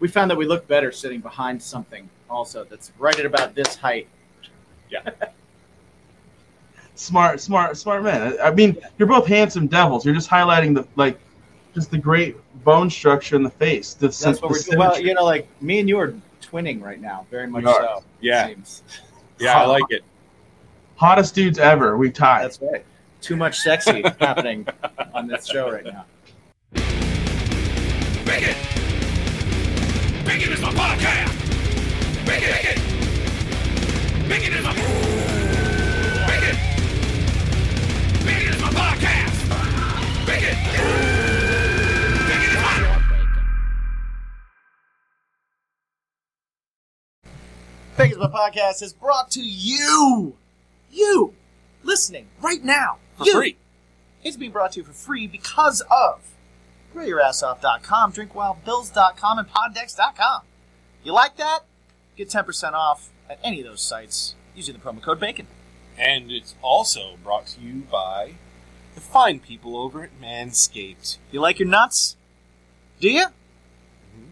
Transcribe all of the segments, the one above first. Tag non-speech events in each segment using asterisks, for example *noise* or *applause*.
we found that we look better sitting behind something also that's right at about this height. Yeah. *laughs* smart, smart, smart man. I I mean, you're both handsome devils. You're just highlighting the like, just the great bone structure in the face. The, That's what we're doing. Well, you know, like me and you are twinning right now, very much so. Yeah, seems. yeah, I like it. *laughs* hottest dudes ever. We tied. That's right. Too much sexy happening on this show right now. Bacon! Bacon is my podcast! Bacon! Bacon! Bacon is my... Bacon! Bacon is my podcast! Bacon! Bacon is my... Vegas My Podcast is brought to you, you, listening right now. For you. free. It's being brought to you for free because of grillyourassoff.com, drinkwildbills.com, and poddex.com. You like that? Get 10% off at any of those sites using the promo code BACON. And it's also brought to you by the fine people over at Manscaped. You like your nuts? Do you? Mm-hmm.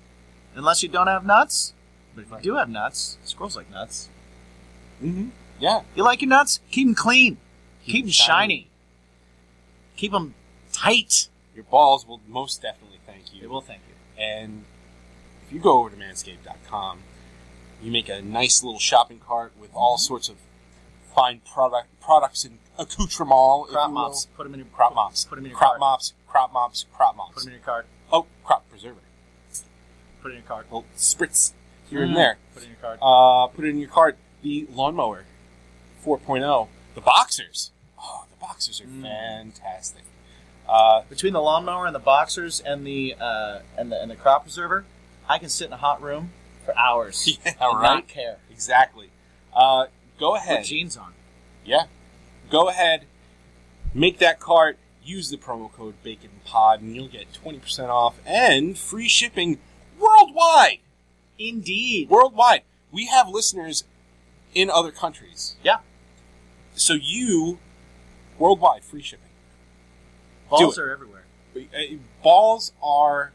Unless you don't have nuts. But if you do have nuts, squirrels like nuts. Mm-hmm. Yeah. You like your nuts? Keep them clean. Keep, Keep them 'em shiny. shiny. Keep them tight. Your balls will most definitely thank you. They will thank you. And if you go over to manscaped.com, you make a nice little shopping cart with all Mm-hmm. sorts of fine product products and accoutrement. Crop mops. Put them in your Crop mops. Put them in your crop cart. mops. Crop mops. Crop mops. Put them in your cart. oh, crop preserver. Put it in your cart. Well, spritz here and Mm. there. Put it in your cart. Uh, put it in your cart. The lawnmower 4.0. The boxers. Oh, the boxers are Mm. fantastic. Uh, Between the lawnmower and the boxers and the uh, and the and the crop preserver, I can sit in a hot room for hours. *laughs* yeah, and right. Not care. Exactly. Uh, go ahead. jeans on. Yeah. Go ahead, make that cart, use the promo code BACONPOD, and you'll get 20% off and free shipping worldwide. Indeed. Worldwide. We have listeners in other countries. Yeah. So you, worldwide, free shipping. Balls are everywhere. Uh, Balls are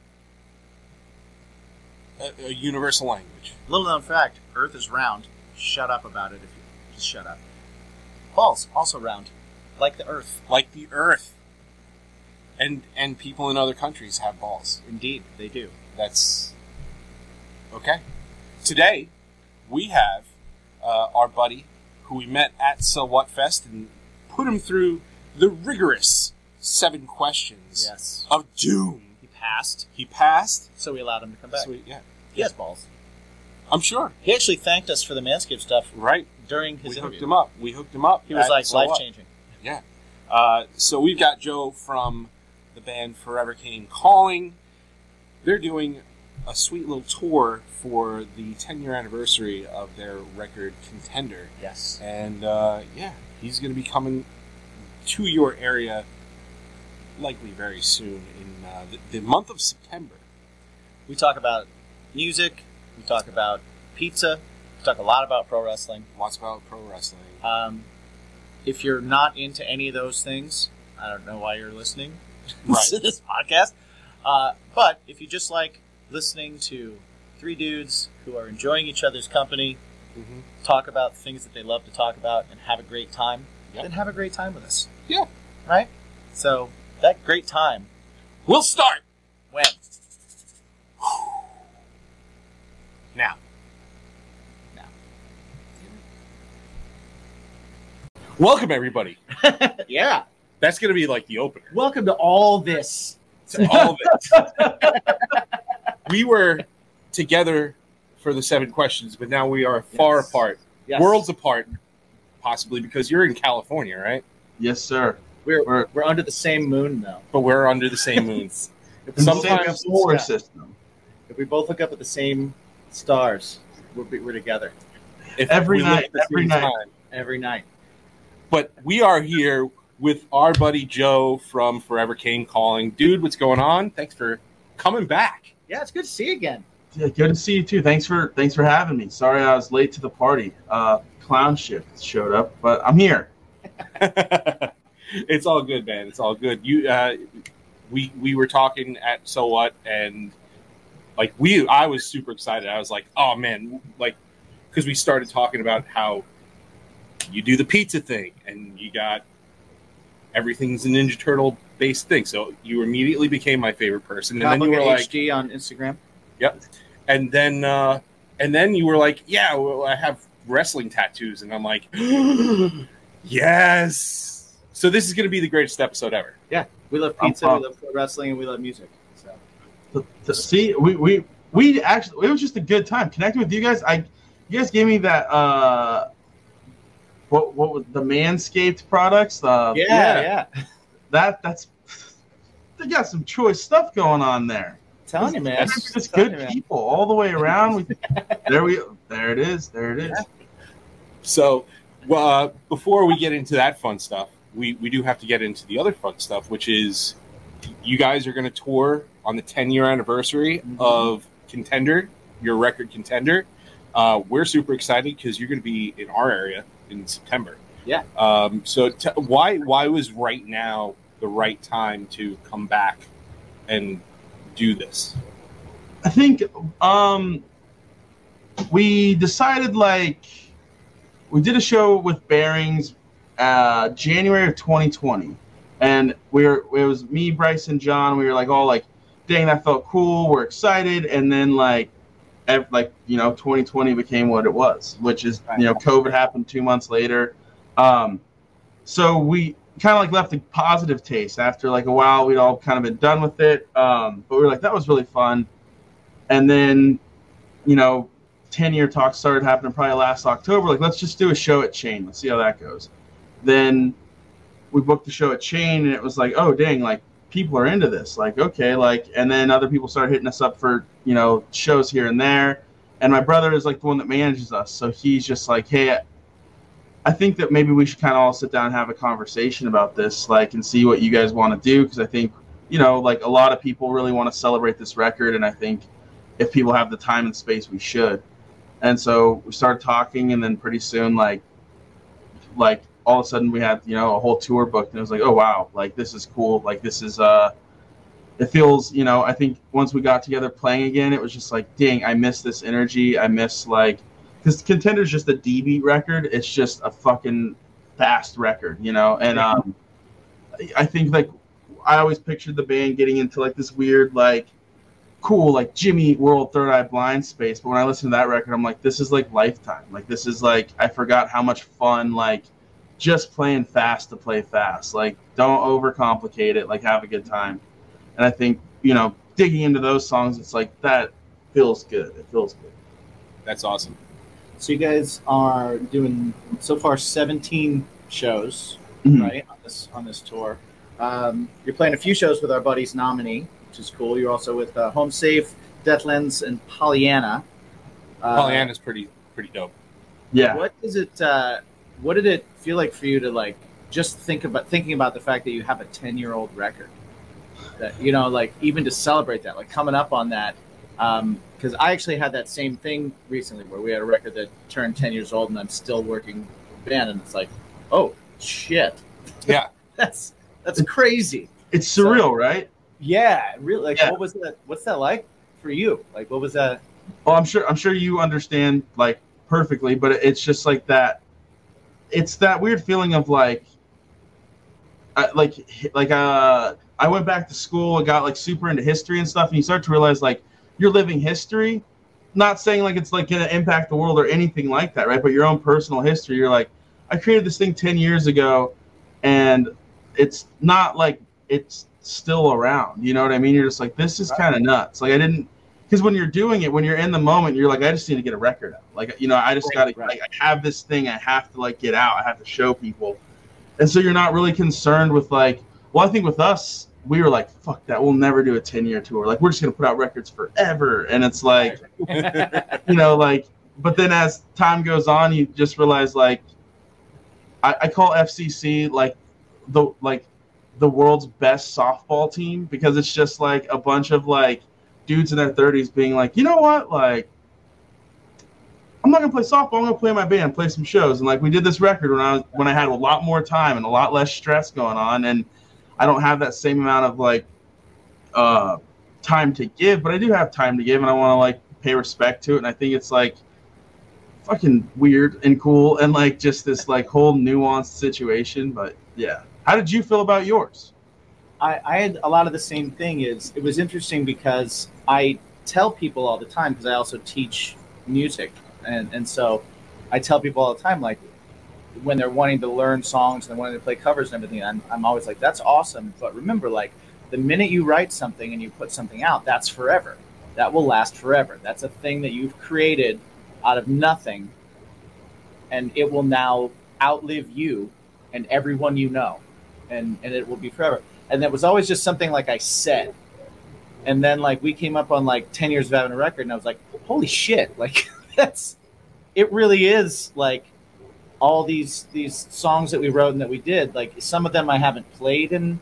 a, a universal language. Little known fact: Earth is round. Shut up about it. If you just shut up. Balls also round, like the Earth. Like the earth. And, and people in other countries have balls. Indeed, they do. That's okay. Today, we have uh, our buddy who we met at So What Fest and put him through the rigorous seven questions Yes. of doom. He passed, He passed. so we allowed him to come back. Sweet, yeah, He has balls. I'm sure. He actually thanked us for the Manscaped stuff Right. during his we interview. hooked him up. We hooked him up. He was like life changing. Yeah. Uh, so we've got Joe from the band Forever Came Calling. They're doing a sweet little tour for the 10 year anniversary of their record Contender. Yes. And uh, yeah, he's going to be coming to your area likely very soon in uh, the, the month of September. We talk about music. We talk about pizza. We talk a lot about pro wrestling. Lots about pro wrestling. Um, if you're not into any of those things, I don't know why you're listening *laughs* Right. to this podcast. Uh, but if you just like listening to three dudes who are enjoying each other's company, hmm talk about things that they love to talk about, and have a great time, Yep. then have a great time with us. Yeah. Right? So, that great time, We'll start when? *sighs* now. Now. Welcome, everybody. *laughs* yeah. That's going to be like the opener. Welcome to all this. to all of it. *laughs* we were together for the seven questions, but now we are far Yes. apart, Yes. worlds apart, possibly because you're in California, right? Yes, sir. We're, We're we're under the same moon, now. But we're under the same moon. *laughs* in the Sometimes- same solar system. If we both look up at the same stars, we're, we're together If Every night, every night. time. every night. But we are here with our buddy Joe from Forever Came Calling. Dude, what's going on? Thanks for coming back. Yeah, it's good to see you again. Yeah, good to see you too. Thanks for thanks for having me. Sorry I was late to the party. Uh, clown shift showed up, but I'm here. *laughs* it's all good, man. It's all good. You, uh, we we were talking at so what, and like we, I was super excited. I was like, oh man, like because we started talking about how you do the pizza thing and you got everything's a Ninja Turtle based thing. So you immediately became my favorite person, and then you were like, HD on Instagram. Yep, and then uh, and then you were like, yeah, well, I have wrestling tattoos, and I'm like, *gasps* yes. So this is going to be the greatest episode ever. Yeah, we love I'm pizza, we love pro wrestling, and we love music. So to, to see we, we we actually it was just a good time connecting with you guys i you guys gave me that uh what what was the manscaped products uh yeah, yeah. that that's they got some choice stuff going on there Telling you, man. just Telling good you, man. people all the way around we, *laughs* there we there it is there it is So, well, uh, before we get into that fun stuff, we, we do have to get into the other fun stuff, which is you guys are going to tour on the 10 year anniversary Mhm. of Contender, your record Contender. Uh, we're super excited because you're going to be in our area in September. Yeah. Um, so, t- why why was right now the right time to come back and do this? I think um we decided like we did a show with Bearings uh January of 2020 and we were it was me Bryce and John we were like all like dang that felt cool we're excited. And then like ev- like you know 2020 became what it was which is you know COVID happened 2 months later. Um so we kind of like left a positive taste. After like a while we'd all kind of been done with it um but we were like that was really fun. And then you know 10 year talks started happening probably last october like let's just do a show at chain let's see how that goes then we booked the show at chain and it was like oh dang like people are into this like okay like and then other people started hitting us up for you know shows here and there and my brother is like the one that manages us so he's just like hey I think that maybe we should kind of all sit down and have a conversation about this, like, and see what you guys want to do. Because I think, you know, like a lot of people really want to celebrate this record, and I think if people have the time and space, we should. And so we started talking, and then pretty soon, like, like all of a sudden we had, you know, a whole tour booked, and it was like, oh wow, like this is cool, like this is uh, it feels, you know, I think once we got together playing again, it was just like, dang, I miss this energy, I miss like because Contender's just a D beat record. It's just a fucking fast record, you know. And um, I think like I always pictured the band getting into like this weird like cool like Jimmy World Third Eye Blind space. But when I listen to that record, I'm like, this is like lifetime. Like this is like I forgot how much fun like just playing fast to play fast. Like don't overcomplicate it. Like have a good time. And I think you know digging into those songs, it's like that feels good. It feels good. That's awesome. So you guys are doing so far 17 shows, Mhm. right, on this on this tour. Um, you're playing a few shows with our buddies Nominee, which is cool. You're also with uh, Home Safe, Deathlands, and Pollyanna. Uh, Pollyanna's pretty pretty dope. Yeah. What is it? Uh, what did it feel like for you to like just think about thinking about the fact that you have a 10 year old record? That you know, like even to celebrate that, like coming up on that. Um, because I actually had that same thing recently, where we had a record that turned 10 years old, and I'm still working with the band, and it's like, oh shit, Yeah. *laughs* that's that's crazy. It's surreal, right? Yeah, really. Like, Yeah. what was that? What's that like for you? Like, what was that? Well, I'm sure I'm sure you understand like perfectly, but it's just like that. It's that weird feeling of like, I, like like uh, I went back to school and got like super into history and stuff, and you start to realize like you're living history. Not saying like it's like gonna impact the world or anything like that, right? But your own personal history. You're like, I created this thing ten years ago, and it's not like it's still around. You know what I mean? You're just like, this is kind of nuts. Like I didn't because when you're doing it, when you're in the moment, you're like, I just need to get a record out. Like, you know, I just Right, got to, right. like, I have this thing I have to like get out. I have to show people, and so you're not really concerned with like, well, I think with us, we were like, fuck that, we'll never do a ten year tour. Like, we're just gonna put out records forever, and it's like, you know, like, but then as time goes on, you just realize like, I, I call FCC like the like the world's best softball team because it's just like a bunch of like dudes in their 30s being like, you know what, like. I'm not gonna play softball. I'm gonna play in my band, play some shows, and like we did this record when I was when I had a lot more time and a lot less stress going on, and I don't have that same amount of like uh, time to give, but I do have time to give, and I want to like pay respect to it. And I think it's like fucking weird and cool, and like just this like whole nuanced situation. But yeah, how did you feel about yours? I, I had a lot of the same thing. Is it was interesting because I tell people all the time because I also teach music, and and so I tell people all the time like when they're wanting to learn songs and wanting to play covers and everything, I'm, I'm always like that's awesome, but remember like the minute you write something and you put something out, that's forever. That will last forever. That's a thing that you've created out of nothing, and it will now outlive you and everyone you know, and and it will be forever and that was always just something like I said. And then like we came up on like ten years of having a record, and I was like, holy shit! *laughs* Like that's it. Really is like all these these songs that we wrote and that we did. Like some of them I haven't played in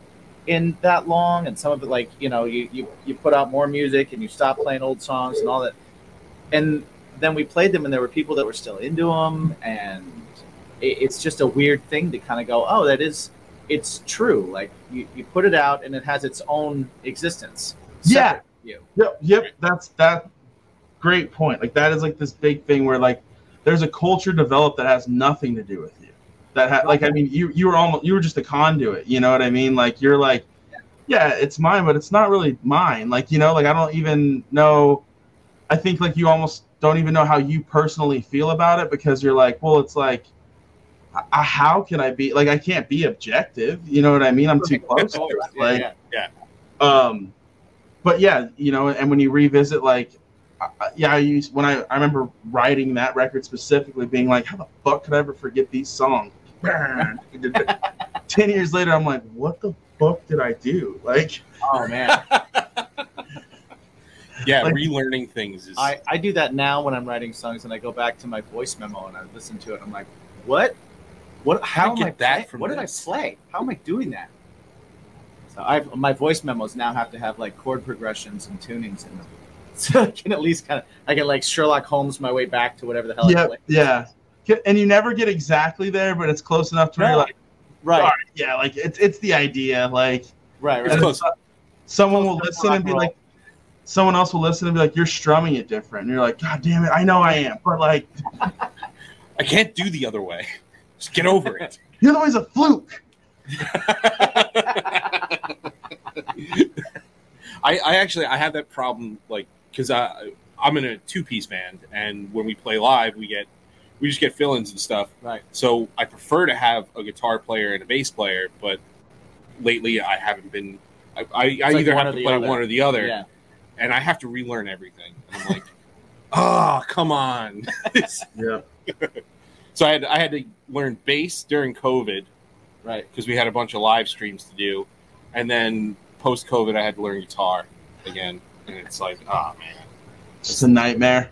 in that long, and some of it like you know you you you put out more music and you stop playing old songs and all that. And then we played them, and there were people that were still into them, and it, it's just a weird thing to kind of go, oh, that is it's true. Like you, you put it out and it has its own existence. Yeah. You. Yep, yep. That's that. Great point. Like that is like this big thing where like there's a culture developed that has nothing to do with you. That ha- like I mean you you were almost you were just a conduit. You know what I mean? Like you're like, yeah, it's mine, but it's not really mine. Like you know, like I don't even know. I think like you almost don't even know how you personally feel about it because you're like, well, it's like. I, how can I be like I can't be objective? You know what I mean? I'm too *laughs* close. to it. Yeah, Like, yeah. um but yeah you know and when you revisit like uh, yeah i used when i i remember writing that record specifically being like how the fuck could i ever forget these songs 10 years later i'm like what the fuck did i do like Oh man, *laughs* Yeah, Like- relearning things is. I, I do that now when I'm writing songs and I go back to my voice memo and I listen to it. I'm like, what? What? How I am I that play- from What this. did I play? How am I doing that? So I my voice memos now have to have like chord progressions and tunings in them, *laughs* so I can at least kind of I can like Sherlock Holmes my way back to whatever the hell yeah yeah and you never get exactly there but it's close enough to where you're like Right, all right, yeah like it's it's the idea like right, It's right. close. someone will Close to listen and be roll. like someone else will listen and be like you're strumming it different and you're like god damn it i know i am but like *laughs* I can't do the other way. Just get over it. the other way's a fluke *laughs* I, I actually I have that problem like because I I'm in a two piece band and when we play live we get we just get fill-ins and stuff. Right. So I prefer to have a guitar player and a bass player, but lately I haven't been. I, I, I like either one have to play other. one or the other, Yeah, and I have to relearn everything. And I'm like, oh *laughs* come on. *laughs* yeah so I had I had to learn bass during COVID right. because we had a bunch of live streams to do, and then post COVID I had to learn guitar again, and it's like, oh man, it's a nightmare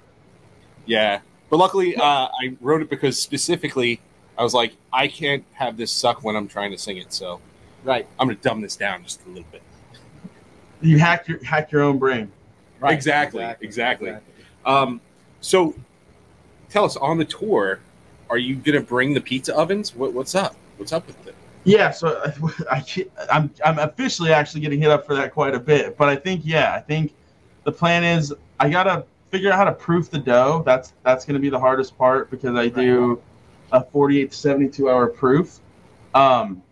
yeah. But luckily, uh, I wrote it because specifically I was like, I can't have this suck when I'm trying to sing it, so Right. I'm gonna dumb this down just a little bit. you hack your hack your own brain Right. Exactly, exactly. Um, so tell us on the tour, are you gonna bring the pizza ovens? What, what's up? What's up with it? Yeah, so I, *laughs* I can't- I'm I'm officially actually getting hit up for that quite a bit, but I think yeah, I think the plan is I gotta figure out how to proof the dough. That's that's gonna be the hardest part because I do a 48 to 72 hour proof. Um,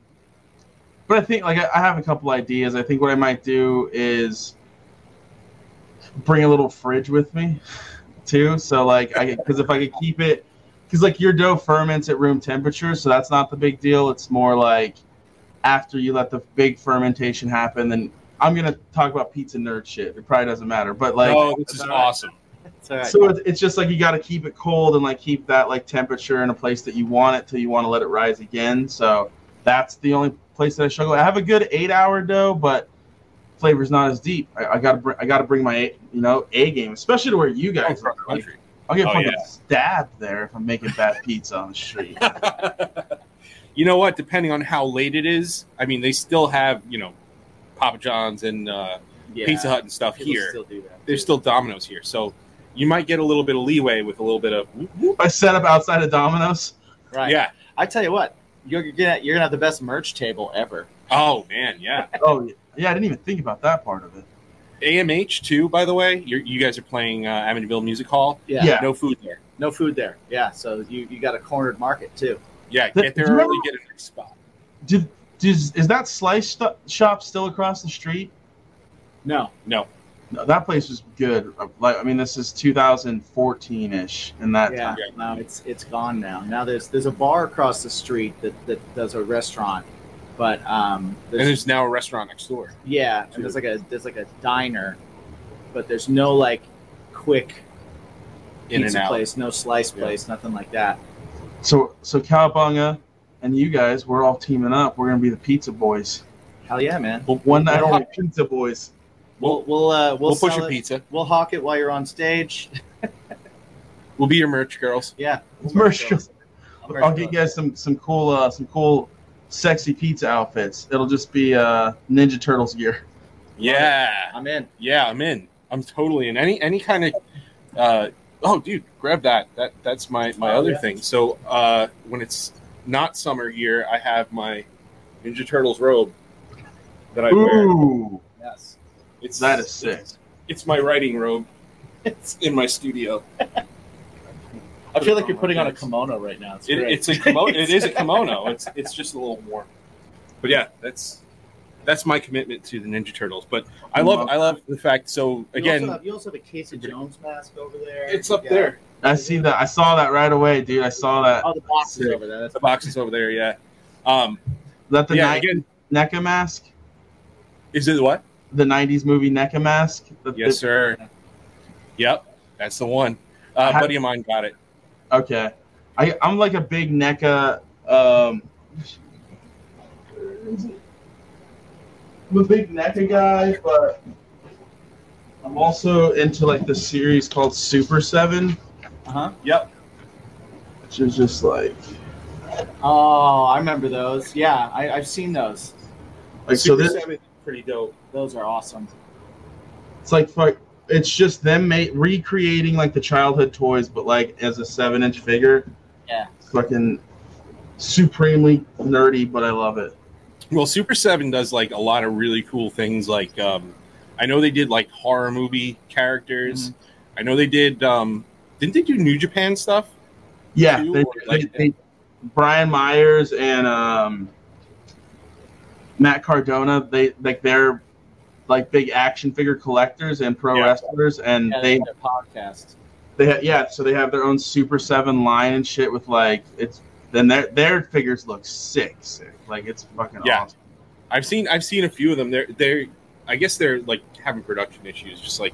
but I think like I, I have a couple ideas. I think what I might do is bring a little fridge with me too. So like I because if I could keep it because like your dough ferments at room temperature, so that's not the big deal. It's more like after you let the big fermentation happen. Then I'm gonna talk about pizza nerd shit. It probably doesn't matter, but like, oh, this is awesome. It's all right. so it's, it's just like you got to keep it cold and like keep that like temperature in a place that you want it till you want to let it rise again. So that's the only place that I struggle. I have a good eight hour dough, but flavor's not as deep. I, I gotta bring I gotta bring my you know a game, especially to where you guys are. Across the Like, country. I'll get Oh, fucking yeah. stabbed there if I'm making bad pizza on the street. *laughs* you know what? Depending on how late it is, I mean, they still have you know Papa John's and uh, Yeah. Pizza Hut and stuff People here. still do that. There's still Domino's here, so you might get a little bit of leeway with a little bit of whoop, whoop. I set up outside of Domino's. right. yeah. I tell you what, you're gonna you're gonna have the best merch table ever. Oh man, yeah. Oh yeah, I didn't even think about that part of it. AMH too. By the way, You're, you guys are playing uh, Amityville Music Hall. Yeah. Yeah. No food there. No food there. Yeah. So you, you got a cornered market too. Yeah, get there do you early, remember- get a nice spot. Did, does, is that slice stu- shop still across the street? No. No, No, that place was good. Like I mean, this is 2014 ish, in that Yeah. time. No, it's it's gone now. Now there's there's a bar across the street that, that does a restaurant, but um, and there's now a restaurant next door. yeah, and there's like a there's like a diner, but there's no like quick In pizza and out. place, no slice Yeah. place, nothing like that. So so Cowabunga and you guys, we're all teaming up. We're gonna be the pizza boys. Hell yeah, man. One night only pizza boys. We'll we'll uh, we'll, We'll, push sell your it. pizza. We'll hawk it while you're on stage. We'll be your merch girls. Yeah, It's merch. I'll merch I'll get you guys some some cool uh, some cool sexy pizza outfits. It'll just be uh, Ninja Turtles gear. Yeah, I'm in. yeah, I'm in. I'm totally in. Any any kind of. Uh, oh, dude, grab that. That that's my my Oh, other yeah. thing. So uh, when it's not summer here, I have my Ninja Turtles robe that I wear. Ooh, Yes. It's that is sick. It's my writing robe. It's in my studio. *laughs* I feel like you're putting on a kimono right now. It's, It, it's a kimono. It is a *laughs* kimono. It's it's just a little warm. But yeah, that's that's my commitment to the Ninja Turtles. But I love I love the fact. So You again, also have, you also have a Casey Jones mask over there. it's up got- there. I see that. I saw that right away, dude. I saw that. Oh, the box is over there. That's The box is over there. Yeah. Um. Is that the yeah. ni- Again, NECA mask? is it what? The '90s movie NECA mask? The- Yes, the- sir. Yep, that's the one. Uh, How- buddy of mine got it. Okay. I I'm like a big NECA. Um, I'm a big NECA guy, but I'm also into like the series called Super Seven, Uh huh. Yep. which is just like Oh, I remember those. Yeah, I, I've seen those. like so this Seven is pretty dope. Those are awesome. it's like fuck- it's just them ma- recreating like the childhood toys, but like as a seven inch figure. Yeah. It's fucking supremely nerdy, but I love it. Well, Super Seven does like a lot of really cool things. Like, um, I know they did like horror movie characters. I know they did. Um, didn't they do New Japan stuff? Yeah, Two they, or like- they, they, Brian Myers and um, Matt Cardona. They like they're like big action figure collectors and pro Yeah. wrestlers, and Yeah, they they have a podcast. they ha- yeah, so they have their own Super Seven line and shit with like it's. Then their their figures look sick, sick. Like it's fucking Yeah. awesome. I've seen. I've seen a few of them. They're they're. I guess they're like having production issues, just like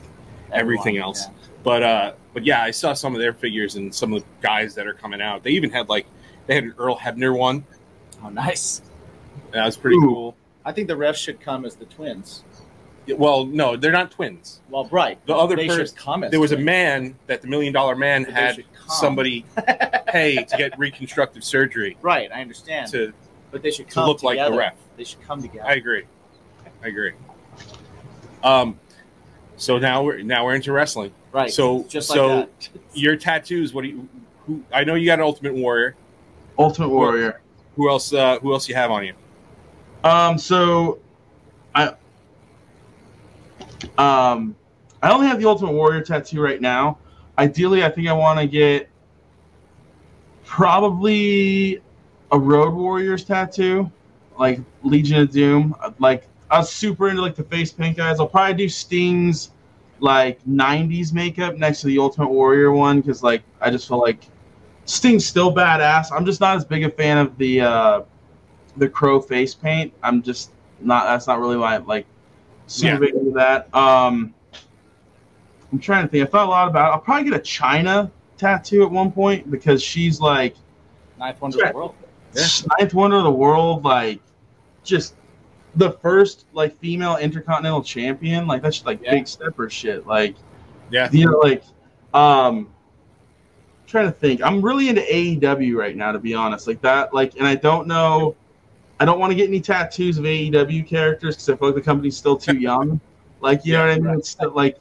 everything Everyone, else. But uh, but yeah, I saw some of their figures and some of the guys that are coming out. They even had like they had an Earl Hebner one. yeah. Oh, nice. That was pretty Ooh. cool. I think the refs should come as the twins. Well, no, they're not twins. Well, right. The other they pers- should come as There was a twins. man that the Million Dollar Man But they had should come. somebody *laughs* pay to get reconstructive surgery Right, I understand. to but they should to come look like the together. ref. They should come together. I agree. I agree. Um, so now we're now we're into wrestling. right. so- just so- like that. Your tattoos. What do you? Who? I know you got an Ultimate Warrior. Ultimate Warrior. Who else? Uh, who else you have on you? Um, so I um I only have the Ultimate Warrior tattoo right now. Ideally, I think I want to get probably a Road Warriors tattoo, like Legion of Doom. Like I was super into like the face paint guys. I'll probably do Sting's like '90s makeup next to the Ultimate Warrior one because like I just feel like Sting's still badass. I'm just not as big a fan of the uh, the crow face paint. I'm just not. That's not really my like super Yeah. big into that. Um, I'm trying to think. I thought a lot about. It. I'll probably get a Chyna tattoo at one point because she's like Ninth wonder of the world. Yeah. ninth wonder of the world. Like just the first like female intercontinental champion. Like that's like Yeah. big stepper shit. Like Yeah. you know like um trying to think i'm really into aew right now to be honest like that like and i don't know i don't want to get any tattoos of aew characters because i feel like the company's still too *laughs* young like you know what i mean right. it's still, like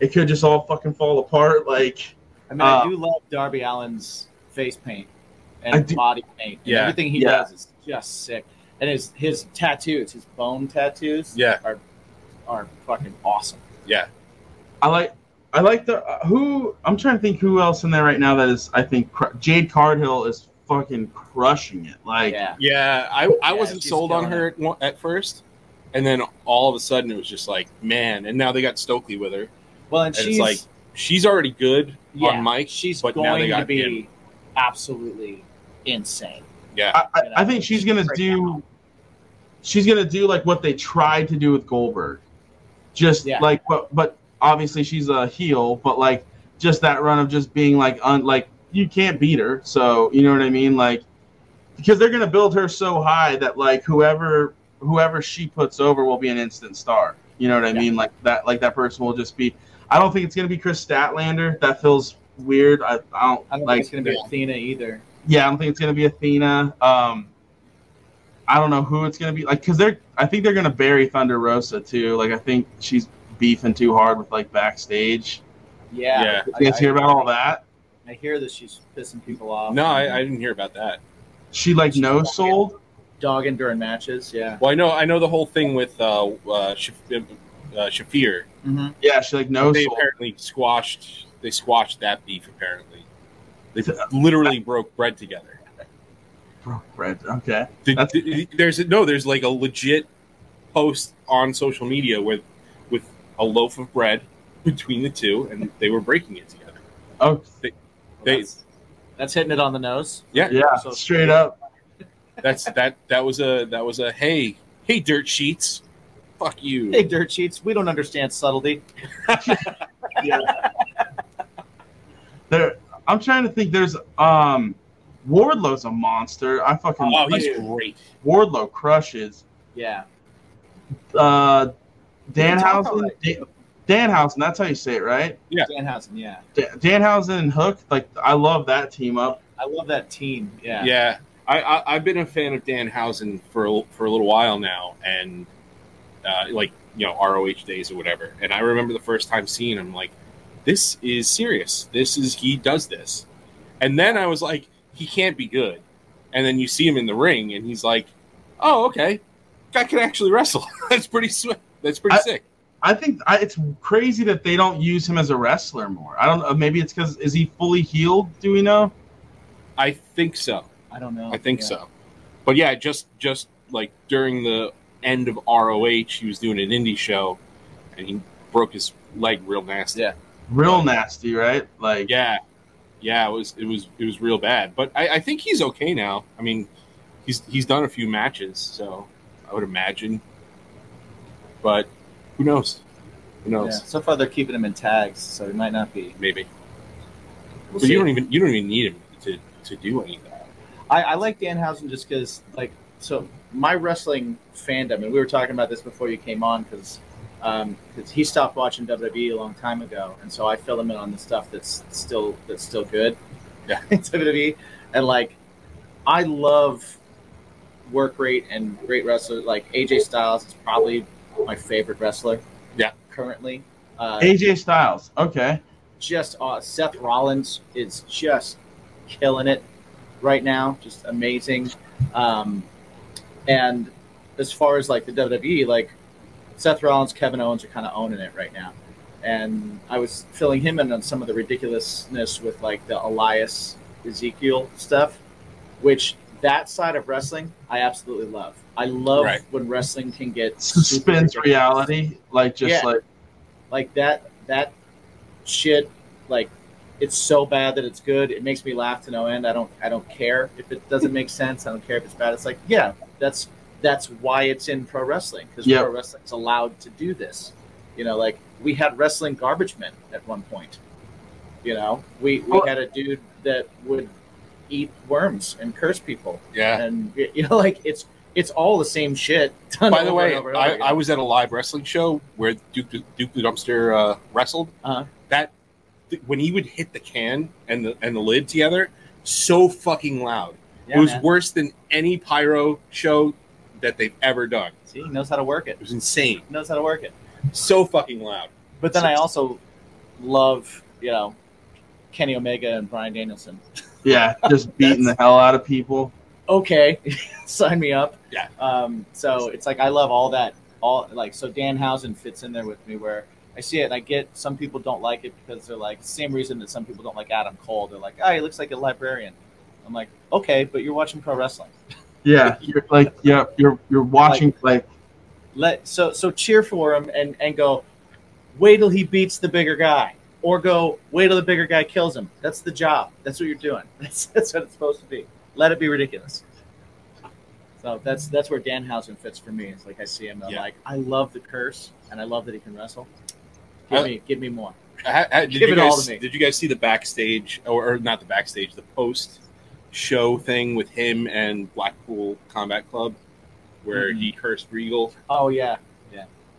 it could just all fucking fall apart like I mean, Uh, I do love Darby Allin's face paint and do- body paint. And Yeah. everything he Yeah. does is just sick. And his his tattoos, his bone tattoos, Yeah. are are fucking awesome. Yeah. I like I like the uh, who I'm trying to think who else in there right now that is I think Jade Cargill is fucking crushing it. Like yeah. Yeah, I, I Yeah, wasn't sold on her at, at first, and then all of a sudden it was just like, man. And now they got Stokely with her, Well, and and she's it's like she's already good yeah, on Mike. She's but now they going to got be him. absolutely insane. Yeah, I, I, I think she's gonna Right do now. she's gonna do like what they tried to do with Goldberg. Just Yeah. like but but obviously she's a heel, but like just that run of just being like un, like you can't beat her. So you know what I mean? Like because they're gonna build her so high that like whoever whoever she puts over will be an instant star. You know what I Yeah. mean? Like that like that person will just be I don't think it's gonna be Kris Statlander. That feels weird. I, I don't I don't like think it's going to be Athena either. yeah, I don't think it's gonna be Athena. Um, I don't know who it's gonna be like because they're. I think they're gonna bury Thunder Rosa too. Like I think she's beefing too hard with like backstage. Yeah. Yeah. Did you guys hear about all that? I hear that she's pissing people off. no, I, I didn't hear about that. She like no sold. dogging during matches. Yeah. Well, I know I know the whole thing with uh, uh, Shaf- uh, Shafir. Mm-hmm. Yeah, she like no they sold. apparently squashed. They squashed that beef. Apparently, they literally broke bread together. Broke bread. Okay. The- the- there's no, there's like a legit post on social media with with a loaf of bread between the two, and they were breaking it together. Oh They, that's, that's hitting it on the nose. yeah, yeah, So- straight up. *laughs* that's that. That was a that was a hey hey dirt sheets, fuck you. Hey, dirt sheets. We don't understand subtlety. *laughs* There. I'm trying to think. There's um, Wardlow's a monster. I fucking Oh, he's great. Wardlow crushes. Yeah. Uh, can talk Danhausen. Dan- Danhausen. That's how you say it, right? Yeah. Danhausen. Yeah. Da- Danhausen and Hook, like I love that team up. I love that team. Yeah. Yeah, I, I I've been a fan of Danhausen for a, for a little while now, and uh, like you know ROH days or whatever. And I remember the first time seeing him, like this is serious. This is he does this, and then I was like, he can't be good. And then you see him in the ring, and he's like, oh okay, guy can actually wrestle. *laughs* That's pretty sweet. That's pretty I- sick. I think I, it's crazy that they don't use him as a wrestler more. I don't know. Maybe it's because is he fully healed? Do we know? I think so. I don't know. I think Yeah. so. But yeah, just just like during the end of ROH, he was doing an indie show, and he broke his leg real nasty. Yeah. Real nasty, right? Like yeah, yeah. It was it was it was real bad. But I, I think he's okay now. I mean, he's he's done a few matches, so I would imagine. But who knows? Who Yeah. knows? So far, they're keeping him in tags, so he might not be. Maybe. We'll but you don't even you don't even need him to to do anything. I, I like Danhausen just because, like, so my wrestling fandom, and we were talking about this before you came on, because because um, he stopped watching WWE a long time ago, and so I fill him in on the stuff that's still that's still good. Yeah. *laughs* in WWE, and like, I love work rate and great wrestlers. Like AJ Styles is probably my favorite wrestler. Yeah. currently. Uh, AJ Styles. Okay. just uh, Seth Rollins is just killing it right now, just amazing. Um, and as far as like the WWE, like Seth Rollins, Kevin Owens are kind of owning it right now. And I was filling him in on some of the ridiculousness with like the Elias Ezekiel stuff, which that side of wrestling I absolutely love. I love Right. when wrestling can get super Suspense reality, like just Yeah. like like that that shit like it's so bad that it's good it makes me laugh to no end i don't i don't care if it doesn't make sense i don't care if it's bad it's like yeah that's that's why it's in pro wrestling because Yep. pro wrestling's allowed to do this you know like we had wrestling garbage men at one point you know we we Well- had a dude that would eat worms and curse people Yeah. and *laughs* you know like it's it's all the same shit *laughs* By the way, over over I. I was at a live wrestling show where Duke Duke the Dumpster uh, wrestled. Uh-huh. That th- when he would hit the can and the and the lid together, so fucking loud. Yeah, it was man. worse than any pyro show that they've ever done. see he knows how to work it It was insane. he knows how to work it So fucking loud. But then I also love, you know, Kenny Omega and Bryan Danielson. *laughs* yeah, just beating the hell out of people. Okay, *laughs* sign me up. Yeah. Um, so it's like I love all that. All like so Danhausen fits in there with me where I see it, and I get some people don't like it because they're like same reason that some people don't like Adam Cole. They're like, oh, he looks like a librarian. I'm like, okay, but you're watching pro wrestling. Yeah, you're like yeah, you're you're watching like Let so so cheer for him and and go, wait till he beats the bigger guy, or go wait till the bigger guy kills him. That's the job. That's what you're doing. *laughs* That's that's what it's supposed to be. Let it be ridiculous. So that's that's where Danhausen fits for me. It's like I see him. I'm Yeah. like, I love the curse, and I love that he can wrestle. Give I- me give me more. Ha- ha- did Give you it all guys, to me. Did you guys see the backstage, or, or not the backstage, the post show thing with him and Blackpool Combat Club, where Mhm. he cursed Regal? Oh yeah,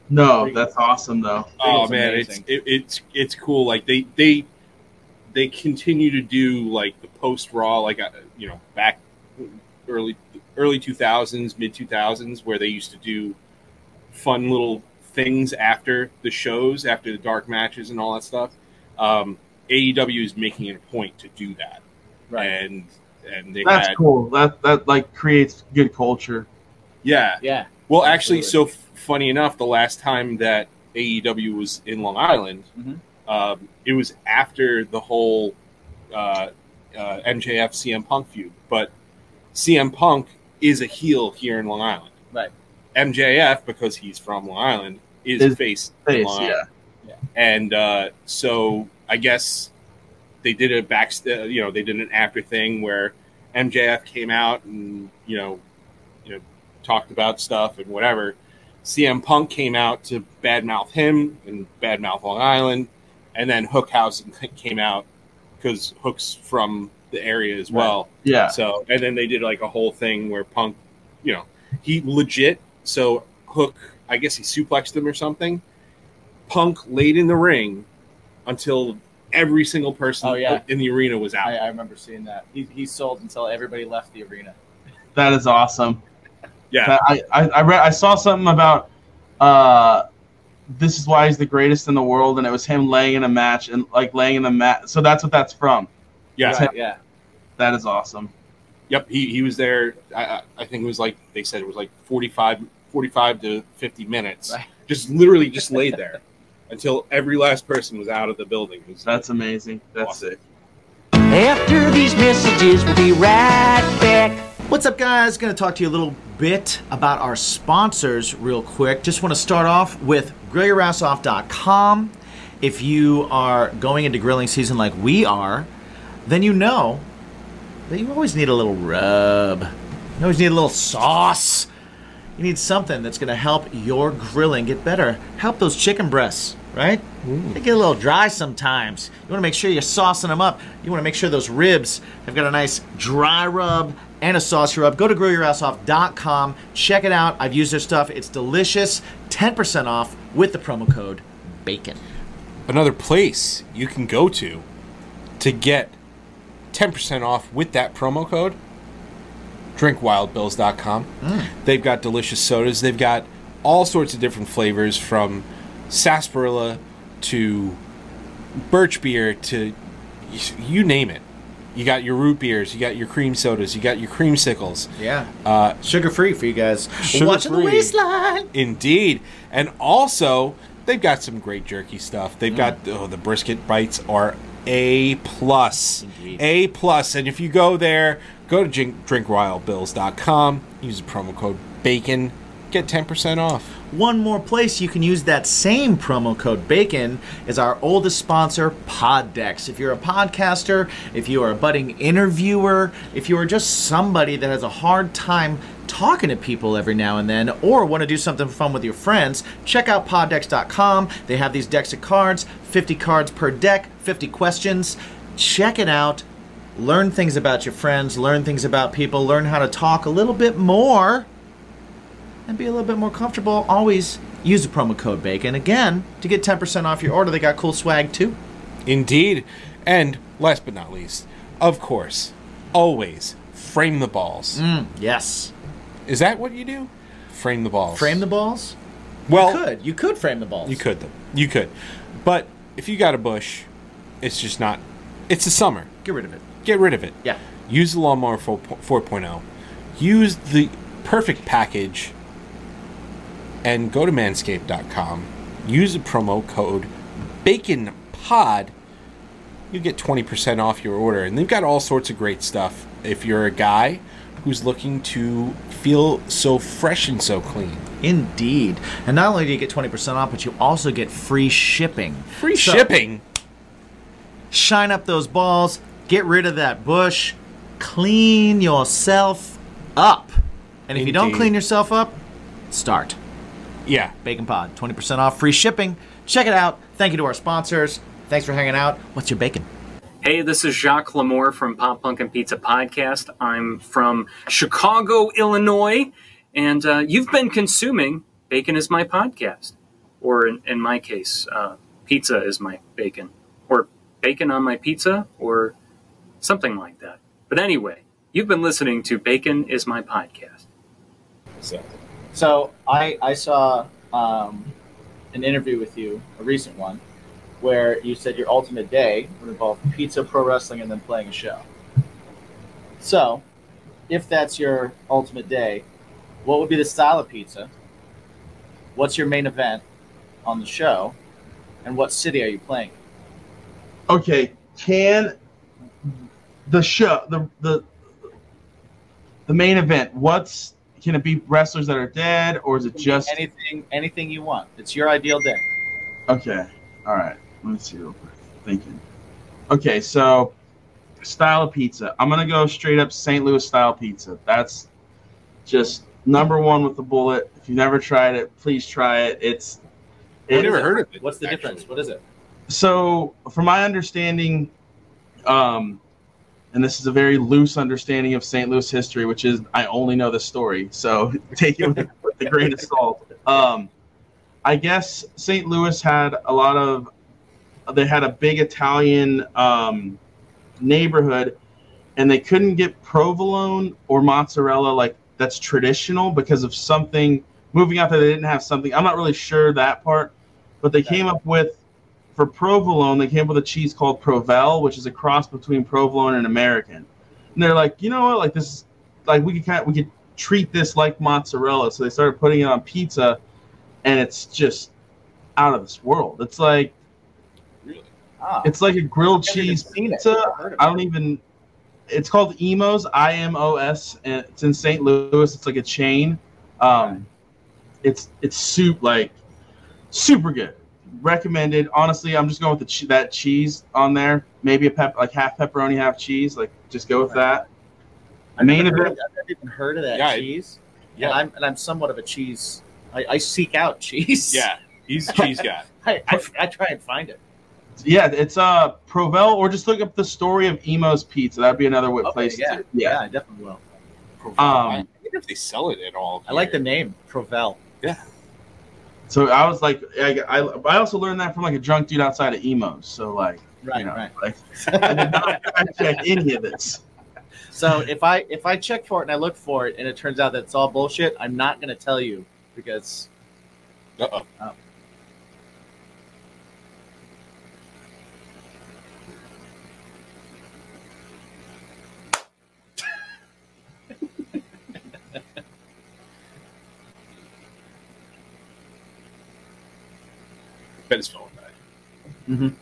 no, that's awesome though. Oh Regal's man, it's it, it's it's cool. Like they they they continue to do like the post Raw, like uh, you know back early early two thousands, mid two thousands, where they used to do fun little things after the shows, after the dark matches and all that stuff. Um, AEW is making it a point to do that, right. and and they That's had cool. That that like creates good culture. yeah. Yeah, Well, actually, Absolutely. so funny enough, the last time that AEW was in Long Island, Mhm. um, it was after the whole uh, uh, MJF CM Punk feud. But CM Punk is a heel here in Long Island. Right. MJF, because he's from Long Island, is Is face in Face, yeah. Island. And uh, so I guess they did a back, you know, they did an after thing where MJF came out and you know, talked about stuff and whatever. CM Punk came out to badmouth him and badmouth Long Island, and then Hookhausen came out because Hook's from the area as well. Yeah. So, and then they did like a whole thing where Punk, you know, he legit. So Hook, I guess he suplexed him or something. Punk laid in the ring until every single person Oh, yeah. in the arena was out. I, I remember seeing that. He, he sold until everybody left the arena. That is awesome. Yeah, I I I, read, I saw something about uh this is why he's the greatest in the world, and it was him laying in a match and like laying in the mat. So that's what that's from. yeah. Right, yeah. That is awesome. Yep, he, he was there. I, I- I think it was like they said it was like 45, 45 to fifty minutes. Right. Just literally just laid there *laughs* until every last person was out of the building. Was- That's amazing. That's Awesome. sick. After these messages, we'll be right back. What's up, guys? Going to talk to you a little bit about our sponsors, real quick. Just want to start off with grillyourassoff.com. If you are going into grilling season like we are, then you know that you always need a little rub. You always need a little sauce. You need something that's going to help your grilling get better. Help those chicken breasts, right? Mm. They get a little dry sometimes. You want to make sure you're saucing them up. You want to make sure those ribs have got a nice dry rub and a saucy rub. Go to grillyourassoff.com. Check it out. I've used their stuff. It's delicious. 10% off with the promo code BACON. another place you can go to to get 10% off with that promo code drinkwildbills.com mm. they've got delicious sodas they've got all sorts of different flavors from sarsaparilla to birch beer to you name it you got your root beers you got your cream sodas you got your cream creamsicles Yeah. uh, Sugar free for you guys. Sugar Watching the waistline. Indeed, and also they've got some great jerky stuff. They've got oh, the brisket bites are a plus, Indeed. a plus. And if you go there, go to drink, drinkwildbills.com, use the promo code BACON, get ten percent off. One more place you can use that same promo code BACON is our oldest sponsor, Poddex. If you're a podcaster, if you are a budding interviewer, if you are just somebody that has a hard time talking to people every now and then, or want to do something fun with your friends, check out poddex.com. They have these decks of cards, 50 cards per deck, 50 questions. Check it out. Learn things about your friends, learn things about people, learn how to talk a little bit more and be a little bit more comfortable, always use the promo code BACON. Again, to get 10% off your order, they got cool swag too. Indeed, and last but not least, of course, always frame the balls. Mm, yes. Is that what you do? Frame the balls. Frame the balls? well. you could. You could frame the balls. You could, though. You could. But if you got a bush, it's just not. It's the summer. Get rid of it. Get rid of it. Yeah. Use the Lawnmower 4 4.0. Use the perfect package and go to manscaped.com use the promo code Bacon Pod. You get 20% off your order. And they've got all sorts of great stuff. If you're a guy who's looking to feel so fresh and so clean, Indeed. And not only do you get 20% off, but you also get free shipping. free So- shipping. Shine up those balls, get rid of that bush, clean yourself up. And if you don't clean yourself up, start. Yeah. Bacon Pod, 20% off, free shipping. Check it out. Thank you to our sponsors. Thanks for hanging out. What's your bacon? Hey, this is Jacques Lamour from Pop Punk and Pizza Podcast. I'm from Chicago, Illinois, and uh, you've been consuming Bacon is My Podcast. Or in, in my case, uh, Pizza is My Bacon. Or Bacon on My Pizza, or something like that. But anyway, you've been listening to Bacon is My Podcast. So, So I I saw um, an interview with you, a recent one, where you said your ultimate day would involve pizza, pro wrestling, and then playing a show. So, if that's your ultimate day, what would be the style of pizza? What's your main event on the show? And what city are you playing? Okay, can the show the the the main event? What's can it be wrestlers that are dead, or is it just anything anything you want? It's your ideal day. okay? All right, let me see real quick. Thinking. Okay, so style of pizza. I'm gonna go straight up St. Louis style pizza. That's just number one with the bullet. If you've never tried it, please try it. It's I've never heard of it. What's the actually. difference? What is it? so from my understanding um and this is a very loose understanding of st louis history which is i only know the story so *laughs* take it with, with a grain of salt. Um i guess st louis had a lot of they had a big italian um neighborhood and they couldn't get provolone or mozzarella like that's traditional because of something moving out there they didn't have something i'm not really sure that part but they came up with for provolone, they came up with a cheese called Provel, which is a cross between provolone and American. And they're like, you know what, like this, like we could kind of, we could treat this like mozzarella. So they started putting it on pizza, and it's just out of this world. It's like Really? Ah, it's like a grilled cheese pizza. Never heard of I don't even. It's called Imo's, I M O S, and it's in St. Louis. It's like a chain. Um, it's it's soup like super good. Recommended. Honestly, I'm just going with the che- that cheese on there. Maybe a pep like half pepperoni, half cheese. Like just go with that. I've Main never, event. I've never even heard of that Yeah, I- cheese. yeah. And I'm, and I'm somewhat of a cheese. I, I seek out cheese. Yeah. He's a cheese guy. *laughs* I, I, I try and find it. Yeah, it's uh Provel, or just look up the story of Imo's Pizza. That'd be another Okay, place. yeah, to, yeah, yeah. I definitely will. I Um, wonder if they sell it at all. I like the here. name Provel. So I was like, I, I, I also learned that from like a drunk dude outside of Imo's. So like, Right, you know, right. like I did not *laughs* check any of this. So if I if I check for it and I look for it and it turns out that it's all bullshit, I'm not going to tell you because Uh-oh. Oh. Bet his phone died.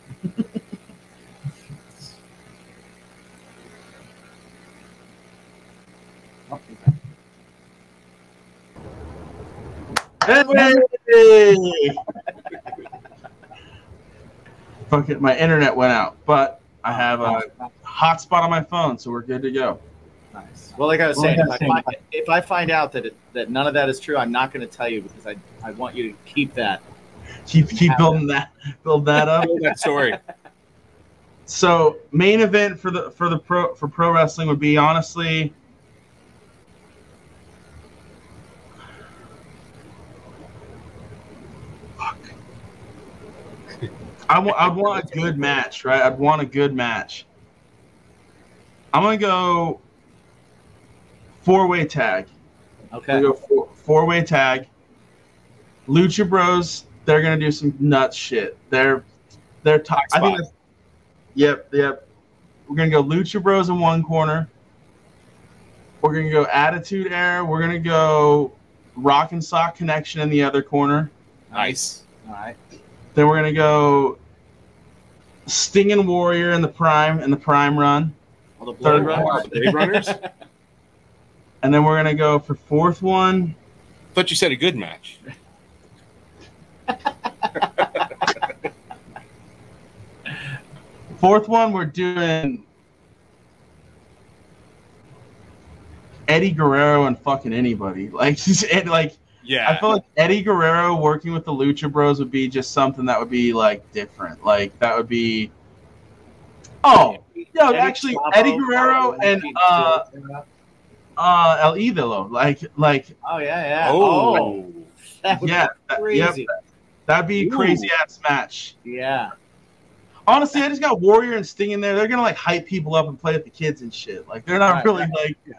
Hey! Fuck it, my internet went out, but I have a hotspot on my phone, so we're good to go. nice. Well, like I was Well, saying, if I I, gotta find, if I find out that it, that none of that is true, I'm not going to tell you because I I want you to keep that. Keep keep building that build that up. *laughs* Tell that story. So main event for the for the pro for pro wrestling would be honestly. Fuck. I want I'd want a good match, right? I'd want a good match. I'm gonna go four way tag. Okay. I'm go four, four way tag. Lucha Bros, they're gonna do some nuts shit. They're they're top. I think. spot. Yep, yep. We're gonna go Lucha Bros in one corner. We're gonna go Attitude Era. We're gonna go Rock and Sock Connection in the other corner. Nice. All right. Then we're gonna go Sting and Warrior in the prime in the prime run, Well, the Third Blade. Runners- The Blade Runners. *laughs* *laughs* and then we're gonna go for fourth one. Thought you said a good match. *laughs* Fourth one, we're doing Eddie Guerrero and fucking anybody. *laughs* Like, just, like Yeah. I feel like Eddie Guerrero working with the Lucha Bros would be just something that would be like different. Like that would be. Oh, no, Eddie actually, Chavo, Eddie Guerrero and uh, uh, El Idolo. Like, like, oh yeah, yeah. oh. that would yeah, be that- yep, crazy. That'd be a crazy ass match. Yeah. Honestly, I just got Warrior and Sting in there. They're gonna like hype people up and play with the kids and shit. Like, they're not Right, really right. like. Yeah.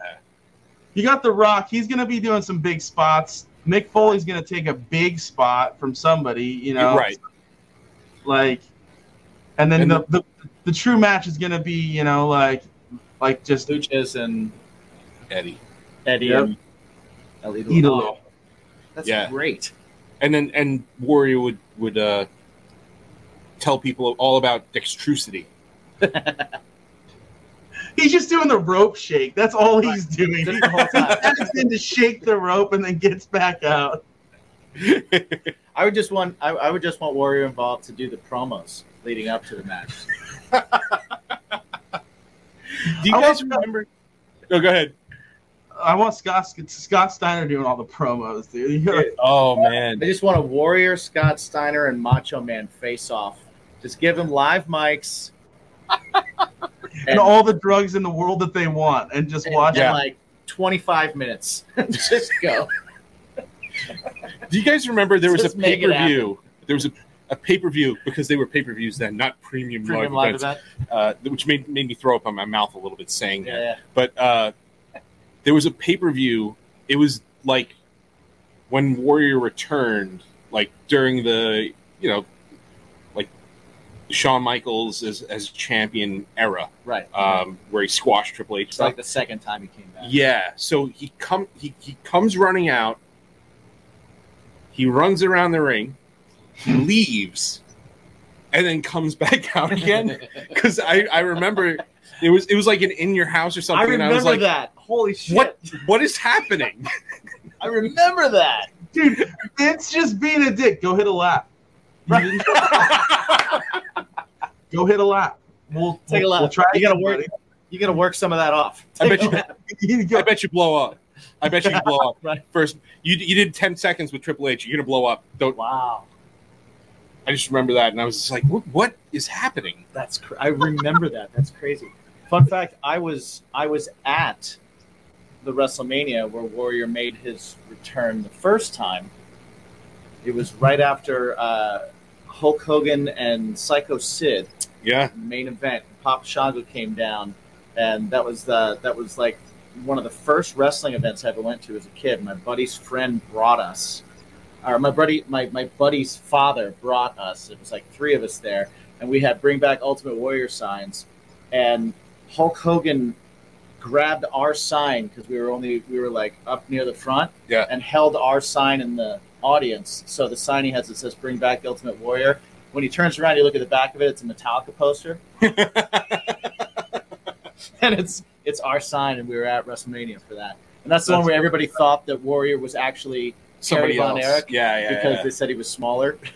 You got The Rock. He's gonna be doing some big spots. Mick Foley's gonna take a big spot from somebody. You know, right. like and then And the, the the true match is gonna be you know like like just Luchas and Eddie. Eddie Yep. and El Idolo. Idolo. That's Yeah. great. And then and Warrior would would uh, tell people all about dextrosity. *laughs* he's just doing the rope shake that's all he's doing Just the whole time. he's in to shake the rope and then gets back out I would just want I, I would just want Warrior involved to do the promos leading up to the match. *laughs* Do you I guys remember? No, go ahead. I want scott scott steiner doing all the promos dude You gotta- Oh man. I just want a Warrior, Scott Steiner, and Macho Man face off. Just give them live mics. *laughs* and all the drugs in the world that they want and just and- watch and it like 25 minutes. *laughs* just go. Do you guys remember there was Just a pay per view? There was a, a pay per view because they were pay per views then, not premium, Premium live live events, event. uh, which made made me throw up on my mouth a little bit saying that. Yeah, yeah. But uh, there was a pay per view. It was like when Warrior returned, like during the you know, like Shawn Michaels as as champion era, Right. um, where he squashed Triple H. it's like the second time he came back. Yeah. So he come he, he comes running out. He runs around the ring, he *laughs* leaves, and then comes back out again. *laughs* *laughs* Because I, I remember it was it was like an in your house or I something. and I was remember like, that. Holy shit. what what is happening? *laughs* I remember that. dude it's just being a dick go hit a lap You *laughs* go hit a lap we'll Take a we'll, lap. we'll try You gotta work. buddy. You gotta work some of that off. I bet you- *laughs* lap. You go- I bet you blow up. I bet you can blow up. Right. First, you you did ten seconds with Triple H. You're gonna blow up. Don't. Wow. I just remember that, and I was just like, what, what is happening? That's cr- I remember that. That's crazy. Fun fact: I was I was at the WrestleMania where Warrior made his return the first time. It was right after uh, Hulk Hogan and Psycho Sid Yeah. main event. Papa Shango came down, and that was the that was like one of the first wrestling events I ever went to as a kid. My buddy's friend brought us, or my buddy my my buddy's father brought us. It was like three of us there, and we had bring back Ultimate Warrior signs, and Hulk Hogan grabbed our sign because we were only we were like up near the front, Yeah. and held our sign in the audience. So the sign he has that says "Bring back the Ultimate Warrior." When he turns around, you look at the back of it. It's a Metallica poster, *laughs* and it's it's our sign, and we were at WrestleMania for that. And that's the one where everybody thought that Warrior was actually Somebody Kerry Von else. Erich, yeah, yeah. because yeah. they said he was smaller. *laughs*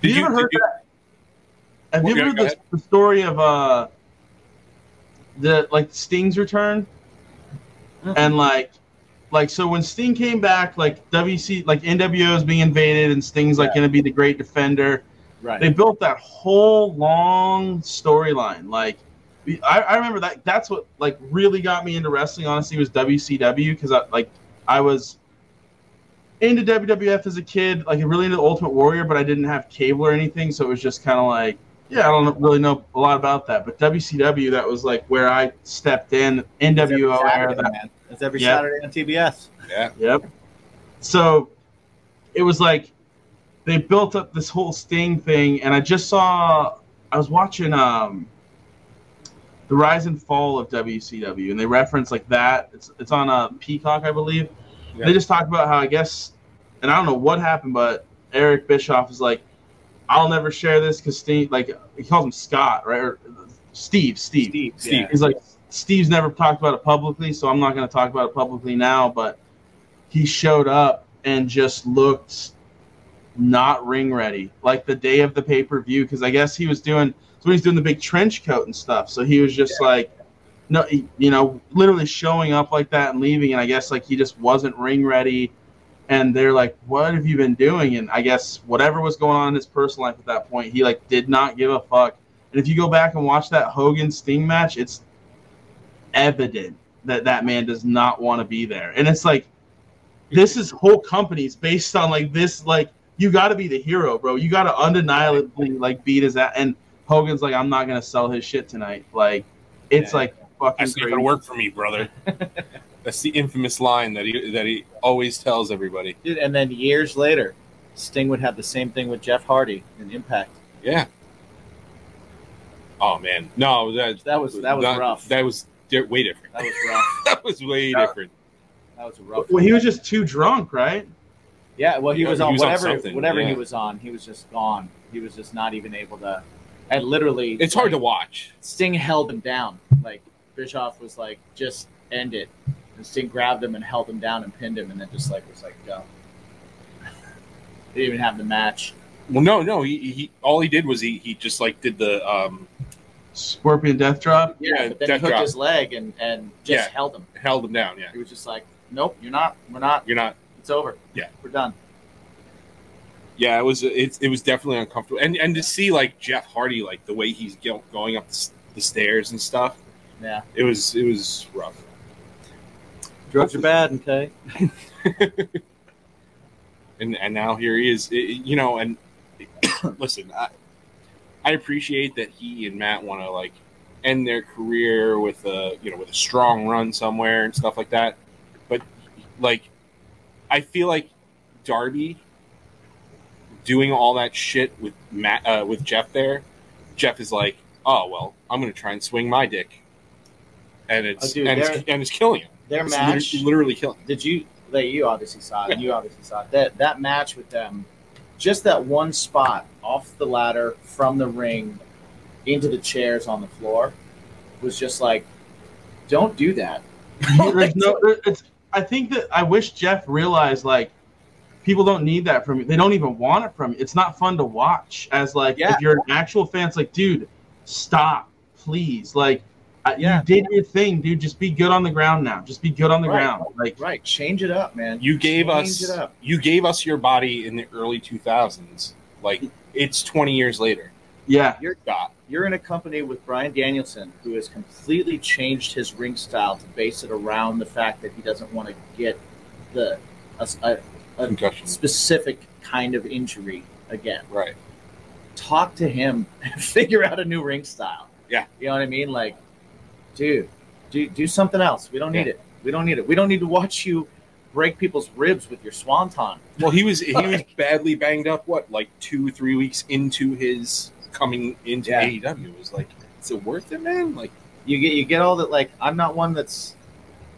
Did you, ever did heard that? Have you ever heard the, the story of uh the like Sting's return? Oh. And like like so when Sting came back, like WC like NWO is being invaded and Sting's like Yeah. gonna be the great defender. Right. They built that whole long storyline. Like I, I remember that that's what like really got me into wrestling honestly was WCW because I like I was into WWF as a kid, like really into the Ultimate Warrior, but I didn't have cable or anything, so it was just kind of like, yeah, I don't really know a lot about that. But WCW, that was like where I stepped in. It's every NWO era, that, man. It's every Yeah. Saturday on TBS. yeah. yep. So it was like they built up this whole Sting thing, and I just saw I was watching um the rise and fall of WCW, and they reference like that. It's it's on a Peacock, I believe. Yeah. They just talk about how I guess and I don't know what happened, but Eric Bischoff is like, I'll never share this because Steve, like, he calls him Scott, right? Or Steve, Steve. Steve. Steve. yeah. He's like, Steve's never talked about it publicly, so I'm not going to talk about it publicly now. But he showed up and just looked not ring ready, like the day of the pay per view, because I guess he was doing so he's doing the big trench coat and stuff. So he was just like, no, you know, literally showing up like that and leaving, and I guess like he just wasn't ring ready. And they're like, "What have you been doing?" And I guess whatever was going on in his personal life at that point, he like did not give a fuck. And if you go back and watch that Hogan Sting match, it's evident that that man does not want to be there. And it's like, this is whole companies based on like this. Like, you got to be the hero, bro. You got to undeniably like beat his ass. And Hogan's like, I'm not gonna sell his shit tonight. Like, it's Yeah. like fucking That's not crazy. gonna work for me, brother. *laughs* That's the infamous line that he that he always tells everybody. Dude, and then years later, Sting would have the same thing with Jeff Hardy in Impact. Yeah. Oh man, no, that That was that was rough. That was di- way different. That was rough. *laughs* That was way Yeah. different. That was rough. Well, he was just too drunk, right? Yeah, well, he Yeah, was he on was on whatever something, whatever he was on. He was just gone. He was just not even able to. And literally, It's hard to watch. Sting held him down. Like Bischoff was like, "Just end it," and Sting grabbed him and held him down and pinned him, and then just like was like, "Go." They didn't even have the match. Well, no, no. He, he all he did was he he just like did the um Scorpion Death Drop. Yeah, but then death he hooked drop. his leg and and just Yeah. held him. held him down. Yeah, He was just like, "Nope, you're not. We're not. you're not. It's over. Yeah. we're done." Yeah, it was it, it was definitely uncomfortable, and and to see like Jeff Hardy like the way he's going up the, the stairs and stuff. Yeah, It was it was rough. Drugs are bad. Okay. *laughs* and and now here he is. It- it- you know, and *coughs* listen, I, I appreciate that he and Matt want to like end their career with a you know with a strong run somewhere and stuff like that. But like, I feel like Darby doing all that shit with Matt uh, with Jeff there. Jeff is like, oh well, I'm gonna try and swing my dick, and it's Oh, dude, and, it's, and it's killing him. Their It's match. literally, literally killing. Did you? Like, you obviously saw it. You obviously saw it. That that match with them, just that one spot off the ladder from the ring into the chairs on the floor, was just like, don't do that. *laughs* There's no, it's, I think that I wish Jeff realized like people don't need that from you. They don't even want it from you. It's not fun to watch. As like Yeah. if you're an actual fan, it's like, dude, stop, please. Like I- Yeah. you did your thing, dude. Just be good on the ground now. Just be good on the Right. ground. Like Right, change it up, man. You gave Change us it up. you gave us your body in the early 2000s. Like it's 20 years later. yeah, You're Scott. you're in a company with Bryan Danielson, who has completely changed his ring style to base it around the fact that he doesn't want to get the a, a, a specific kind of injury again. Right. talk to him *laughs* and figure out a new ring style. Yeah. You know what I mean? Like, dude, do do something else. We don't need Yeah. it. We don't need it. We don't need to watch you break people's ribs with your swanton. Well, he was he was badly banged up. What, like two, three weeks into his coming into Yeah. AEW? It was like, is it worth it, man? Like, You get you get all that. Like, I'm not one that's.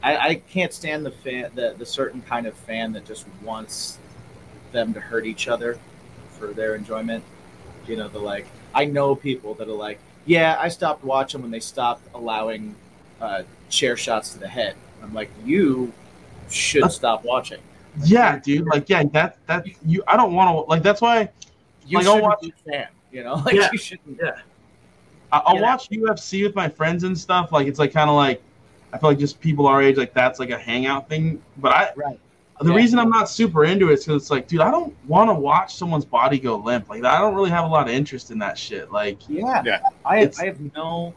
I, I can't stand the fan the the certain kind of fan that just wants them to hurt each other for their enjoyment. You know, the like. I know people that are like, yeah, I stopped watching when they stopped allowing uh, chair shots to the head. I'm like, you should stop watching. yeah, dude. Like yeah, that that you. I don't want to like. That's why You Like, I'll shouldn't watch- be a fan. You know, *laughs* like Yeah. you shouldn't. Yeah. I- I'll Yeah. watch UFC with my friends and stuff. Like it's like kind of like I feel like just people our age like that's like a hangout thing. But I Right. The Yeah. reason I'm not super into it is because it's like, dude, I don't want to watch someone's body go limp. Like I don't really have a lot of interest in that shit. Like Yeah. Yeah. I have, I have no.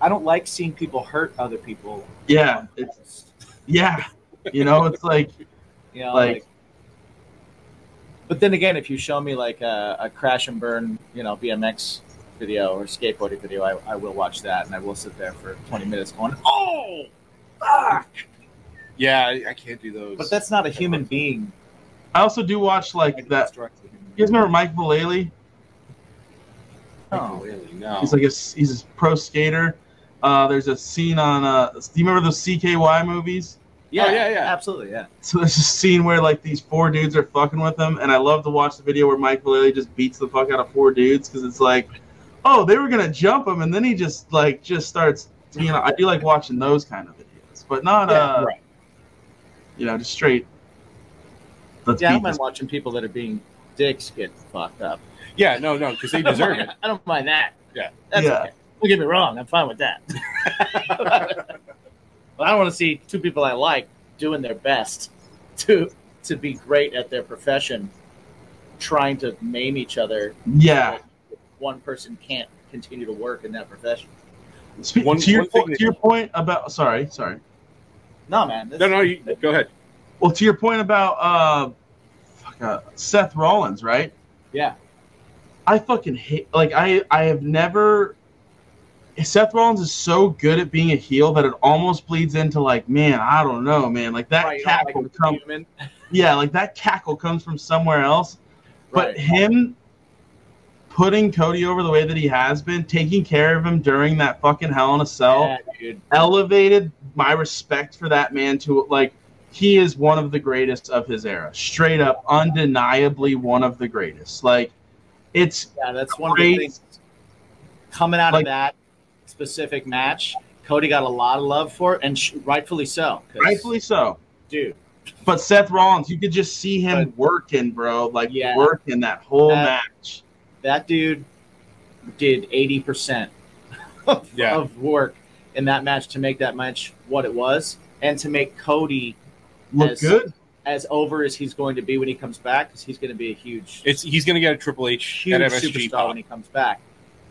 I don't like seeing people hurt other people. yeah, it's yeah, you know, it's like *laughs* yeah, Like- like, But then again, if you show me like a, a crash and burn, you know, BMX video or skateboarding video, I, I will watch that and I will sit there for 20 minutes going, oh, fuck. Yeah, I, I can't do those. But that's not a human being. I also do watch I like can that. construct a human You guys remember Mike Vallely? Oh. no. He's like a he's a pro skater. Uh, there's a scene on. Uh, do you remember those CKY movies? Yeah, Oh, yeah, yeah. absolutely, yeah. So there's a scene where like these four dudes are fucking with him, and I love to watch the video where Mike Vallely just beats the fuck out of four dudes because it's like, oh, they were gonna jump him, and then he just like just starts. You know, I do like watching those kind of videos, but not uh, right. You know, just straight. Let's Yeah, I don't mind this. watching people that are being dicks get fucked up. Yeah, no, no, because they deserve it. I don't mind that. Yeah. That's Yeah. okay. Don't get me wrong, I'm fine with that. *laughs* *laughs* but I don't want to see two people I like doing their best to to be great at their profession, trying to maim each other. Yeah. One person can't continue to work in that profession. Spe- One- to your one thing po- that- to your point about sorry, sorry. No, man. this- No, no, you, go ahead. Well, to your point about uh, fuck, uh, Seth Rollins, right? Yeah. I fucking hate. Like I, I have never. Seth Rollins is so good at being a heel that it almost bleeds into like, man, I don't know, man. Like that Right, you don't like cackle comes, human. *laughs* yeah, like that cackle comes from somewhere else. But Right. him putting Cody over the way that he has been, taking care of him during that fucking Hell in a Cell, Yeah, elevated my respect for that man to like he is one of the greatest of his era straight up undeniably one of the greatest like it's Yeah, that's one of the things coming out Like- of that specific match. Cody got a lot of love for it, and sh- rightfully so. rightfully so dude. but Seth Rollins you could just see him working bro like Yeah. working that whole That- match That dude did eighty percent *laughs* of, Yeah. of work in that match to make that match what it was, and to make Cody look As- good as over as he's going to be when he comes back, because he's going to be a huge, It's he's gonna get a Triple H huge superstar pop. when he comes back.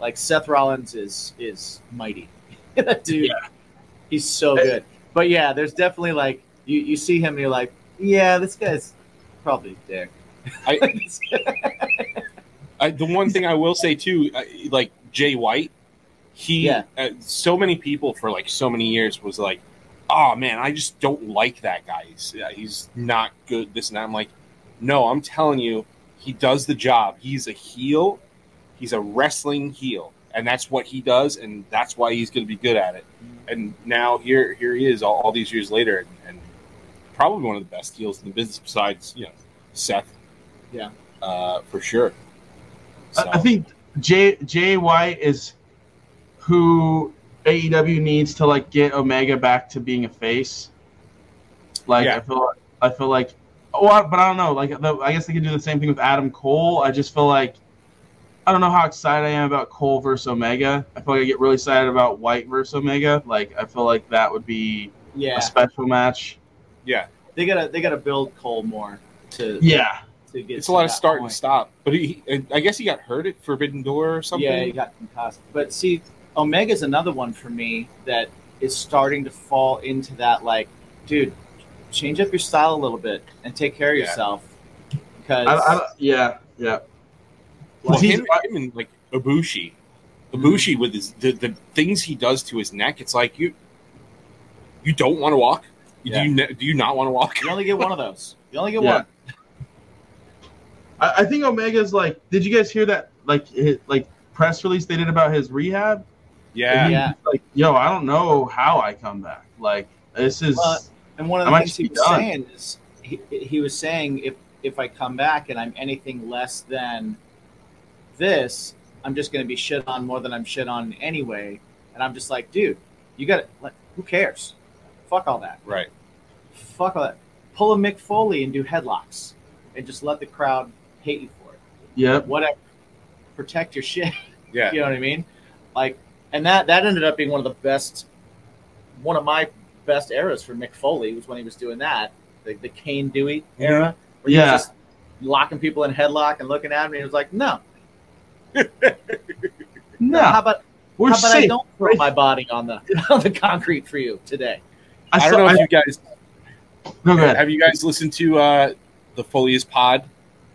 Like Seth Rollins is is mighty. *laughs* that dude, he's so good. But yeah, there's definitely like you you see him and you're like, yeah, this guy's probably a dick. I, *laughs* I, the one thing I will say too, like Jay White, he Yeah. uh, so many people for like so many years was like, oh man, I just don't like that guy. He's, uh, he's not good. This and that. I'm like, no, I'm telling you, he does the job. He's a heel. He's a wrestling heel, and that's what he does, and that's why he's going to be good at it. And now here, here he is, all, all these years later, and, and probably one of the best heels in the business besides you know Seth. Yeah. uh, for sure. I, I think Jay Jay White is who AEW needs to like get Omega back to being a face. Like Yeah. I feel like I feel like but I don't know. Like the, I guess they could do the same thing with Adam Cole. I just feel like I don't know how excited I am about Cole versus Omega. I feel like I get really excited about White versus Omega. Like I feel like that would be Yeah, a special match. yeah, they gotta they gotta build Cole more to Yeah. To get. it's a to lot of start point. and stop. But he, I guess he got hurt at Forbidden Door or something. Yeah, he got concussed. But see, Omega's another one for me that is starting to fall into that like, dude, change up your style a little bit and take care of Yeah. yourself. Because I, I, yeah. Yeah. well, He's- him, him and like Ibushi, Ibushi with his the, the things he does to his neck. It's like you, you don't want to walk. Yeah. Do you ne- do you not want to walk? you only get one of those. You only get Yeah. one. I, I think Omega's like. Did you guys hear that? Like, his, like press release they did about his rehab. Yeah, And Yeah. Like, yo, I don't know how I come back. Like, this is. Well, And one of the might things he was done. saying is he, he was saying if if I come back and I'm anything less than this, I'm just going to be shit on more than I'm shit on anyway. And I'm just like, dude, you got to. like, Who cares? Fuck all that. right. Fuck all that. Pull a Mick Foley and do headlocks, and just let the crowd hate you for it. Yeah. Whatever. Protect your shit. *laughs* Yeah, You know what I mean? Like, and that that ended up being one of the best, one of my best eras for Mick Foley was when he was doing that, the, the Cane Dewey era, where he Yeah. was just locking people in headlock and looking at him, and he was like, "No, *laughs* No, how about we're how about I don't throw my body on the *laughs* on the concrete for you today?" I, saw- don't know I- if you guys no, go ahead. have you guys listened to uh, the Foley's Pod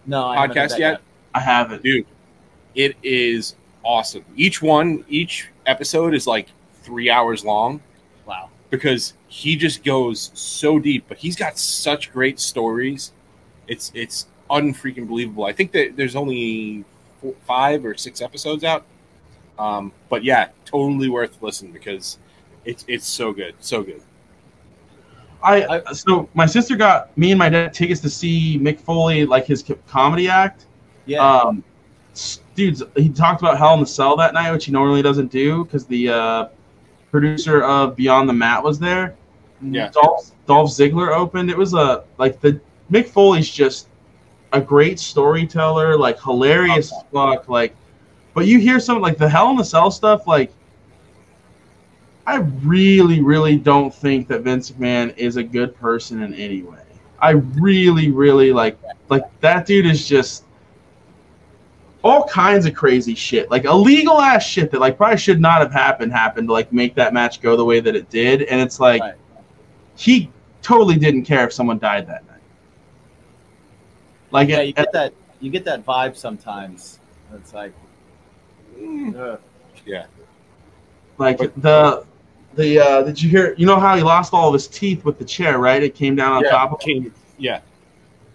No, I podcast that yet? I haven't. dude. It is awesome. Each one each episode is like three hours long. Wow. because he just goes so deep but he's got such great stories. It's it's unfreaking believable. I think that there's only four, five or six episodes out. Um, but yeah totally worth listening because it's it's so good so good I, so my sister got me and my dad tickets to see Mick Foley like his comedy act. Yeah. Um, dudes, he talked about Hell in the Cell that night, which he normally doesn't do because the uh, producer of Beyond the Mat was there. Yeah. Dolph, Dolph Ziggler opened. It was a like the Mick Foley's just a great storyteller, like hilarious as fuck. Like, but you hear some like the Hell in the Cell stuff, like. I really, really don't think that Vince McMahon is a good person in any way. I really, really like like that dude is just all kinds of crazy shit, like illegal ass shit that like probably should not have happened happened to like make that match go the way that it did, and it's like Right. he totally didn't care if someone died that night. Like, yeah, and- you get that. You get that vibe sometimes. It's like, mm. yeah. like But- the the uh, did you hear? You know how he lost all of his teeth with the chair, right? It came down on Yeah, top of him. yeah,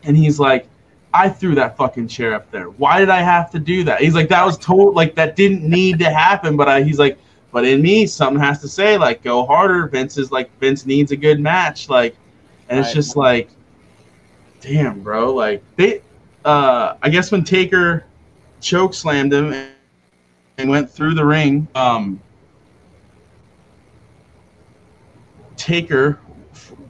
and he's like, I threw that fucking chair up there. Why did I have to do that? He's like, that was total, like that didn't need to happen. But I, he's like, but in me, something has to say, like, go harder. Vince is like, Vince needs a good match, like, and it's just like, damn, bro, like they, uh, I guess when Taker choke slammed him and went through the ring, um, Taker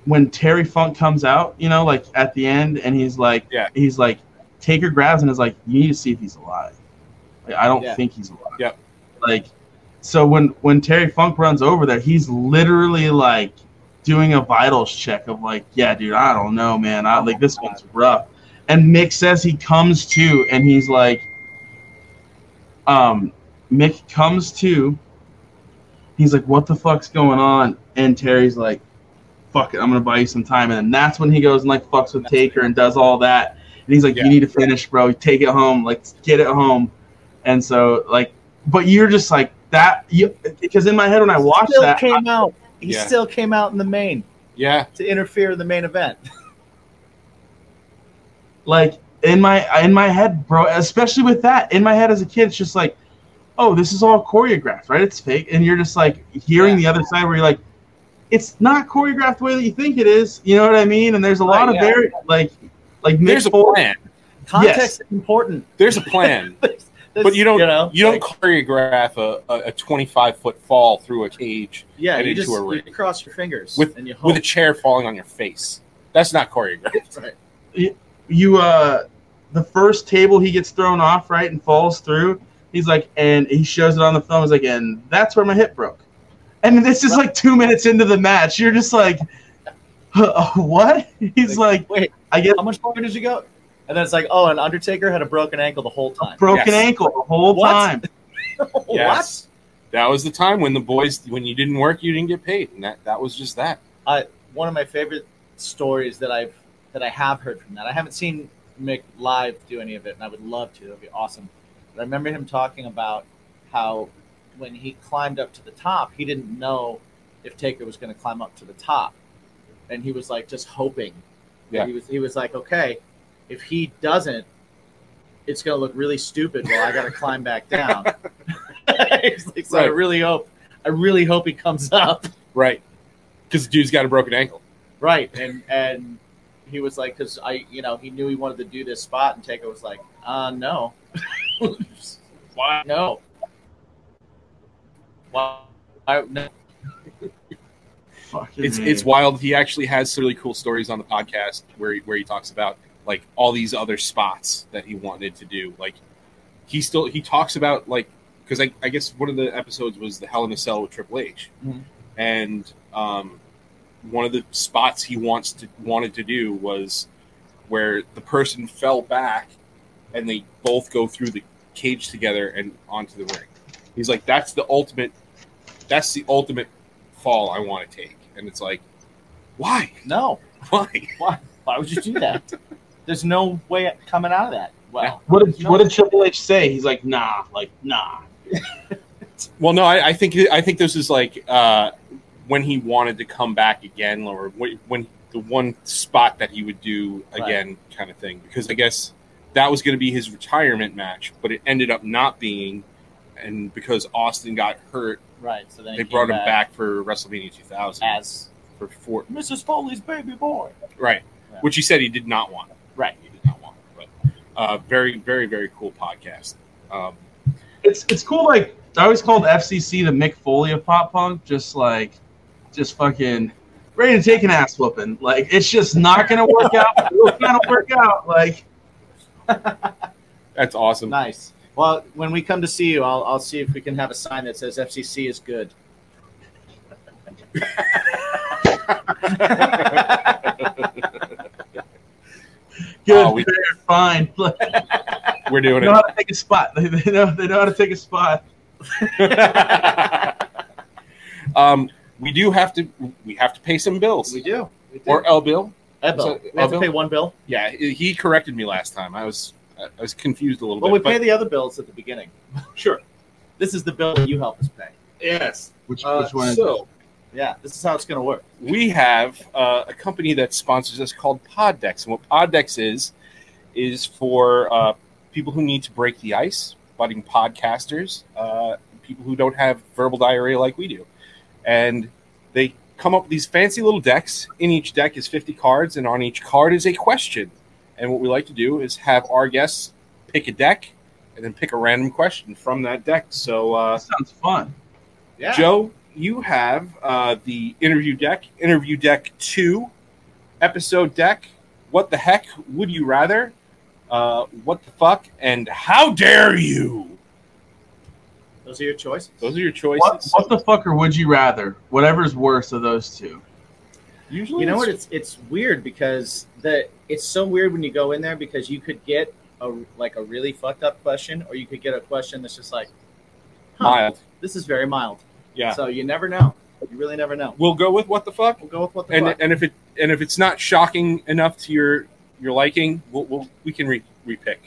when Terry Funk comes out, you know, like at the end, and he's like, Yeah. he's like, Taker grabs and is like, you need to see if he's alive. Like, I don't Yeah. think he's alive. Yep. Like, so when when Terry Funk runs over there, he's literally like doing a vitals check of like, yeah, dude, I don't know, man. I like this one's rough. And Mick says he comes to, and he's like, um, Mick comes to. He's like, what the fuck's going on? And Terry's like, fuck it, I'm gonna buy you some time. And then that's when he goes and like fucks with Taker and does all that. And he's like, Yeah. you need to finish, bro. Take it home. Like, get it home. And so, like, but you're just like that. You because in my head when I watched still that, came out. He Yeah. still came out in the main yeah, to interfere in the main event. *laughs* like in my in my head, bro. Especially with that in my head as a kid, it's just like, oh, this is all choreographed, right? It's fake, and you're just like hearing the other side where you're like, it's not choreographed the way that you think it is. You know what I mean? And there's a lot Right, of yeah. very like like Mick there's a Foley- plan. Context Yes. is important. There's a plan, *laughs* That's- but you don't You know, you don't like, choreograph a, a, a 25 foot fall through a cage yeah, and you into just a ring. you cross your fingers with and you hope. with a chair falling on your face. That's not choreographed. *laughs* Right. you uh the first table he gets thrown off right and falls through he's like and he shows it on the film he's like and that's where my hip broke and this is like two minutes into the match you're just like *laughs* what he's like Wait, i guess how much longer did you go? And then it's like, oh, and Undertaker had a broken ankle the whole time. broken Yes. ankle the whole What? time *laughs* Yes. That was the time when the boys, when you didn't work, you didn't get paid, and that that was just that. I one of my favorite stories that I've that I have heard from that. I haven't seen Mick live do any of it, and I would love to. That'd be awesome. I remember him talking about how when he climbed up to the top, he didn't know if Taker was going to climb up to the top, and he was like just hoping. Yeah. He was he was like, okay, if he doesn't, it's going to look really stupid. Well, I got to climb back down. *laughs* *laughs* Like, so I really hope. I really hope he comes up. Right. Because the dude's got a broken ankle. Right, and and he was like, because I, you know, he knew he wanted to do this spot, and Taker was like, uh, no, *laughs* why no? Why? why no? It's A. it's wild. He actually has some really cool stories on the podcast where he, where he talks about like all these other spots that he wanted to do. Like he still he talks about like because I, I guess one of the episodes was the Hell in a Cell with Triple H, Mhm. and um, one of the spots he wants to wanted to do was where the person fell back and they both go through the cage together and onto the ring. He's like, that's the ultimate. That's the ultimate fall I want to take, and it's like, why? no, *laughs* Why? why Why would you do that? There's no way coming out of that. Well, what did there's no- what did triple h say he's like nah like nah *laughs* Well, no, I, I think I think this is like uh, when he wanted to come back again, or when, when the one spot that he would do again, kind of thing. Because I guess that was going to be his retirement match, but it ended up not being, and because Austin got hurt, right? So then they brought came him back for WrestleMania 2000. as for four. Mrs. Foley's baby boy. Right. Yeah. Which he said he did not want. Right. He did not want. But uh, very, very, very cool podcast. Um, It's it's cool. Like I always called FCC the Mick Foley of pop punk. Just like, just fucking ready to take an ass whooping. Like it's just not gonna work out. It's gonna work out. Like *laughs* that's awesome. Nice. Well, when we come to see you, I'll, I'll see if we can have a sign that says FCC is good. *laughs* good, Oh, we- fair, fine. We're doing they know how to take a spot. They, they know they know how to take a spot. *laughs* um, we do have to. We have to pay some bills. We do. We do. Or L bill. Ed bill. so- we have Ed to pay one bill. Yeah, he corrected me last time. I was I was confused a little bit. Well, we bit. pay the other bills at the beginning. *laughs* sure. This is the bill that you help us pay. Yes. Which Uh, which one? So Yeah, this is how it's going to work. we have uh, a company that sponsors us called Poddex, and what Poddex is is for uh, people who need to break the ice, budding podcasters, uh, people who don't have verbal diarrhea like we do, and they come up with these fancy little decks. In each deck is 50 cards, and on each card is a question. And what we like to do is have our guests pick a deck and then pick a random question from that deck. So, uh, that sounds fun. Yeah. Joe, you have uh, the interview deck, interview deck two, episode deck. What the heck would you rather? Uh, what the fuck? And how dare you? Those are your choices. Those are your choices. What what the fuck or would you rather? Whatever's worse of those two. Usually, You know what? it's- It's it's weird because the it's so weird when you go in there because you could get a like a really fucked up question, or you could get a question that's just like, huh, mild. this is very mild. Yeah, So you never know. You really never know. we'll go with what the fuck. We'll go with what the And fuck. and if it and if it's not shocking enough to your your liking, we'll, we'll we can re repick.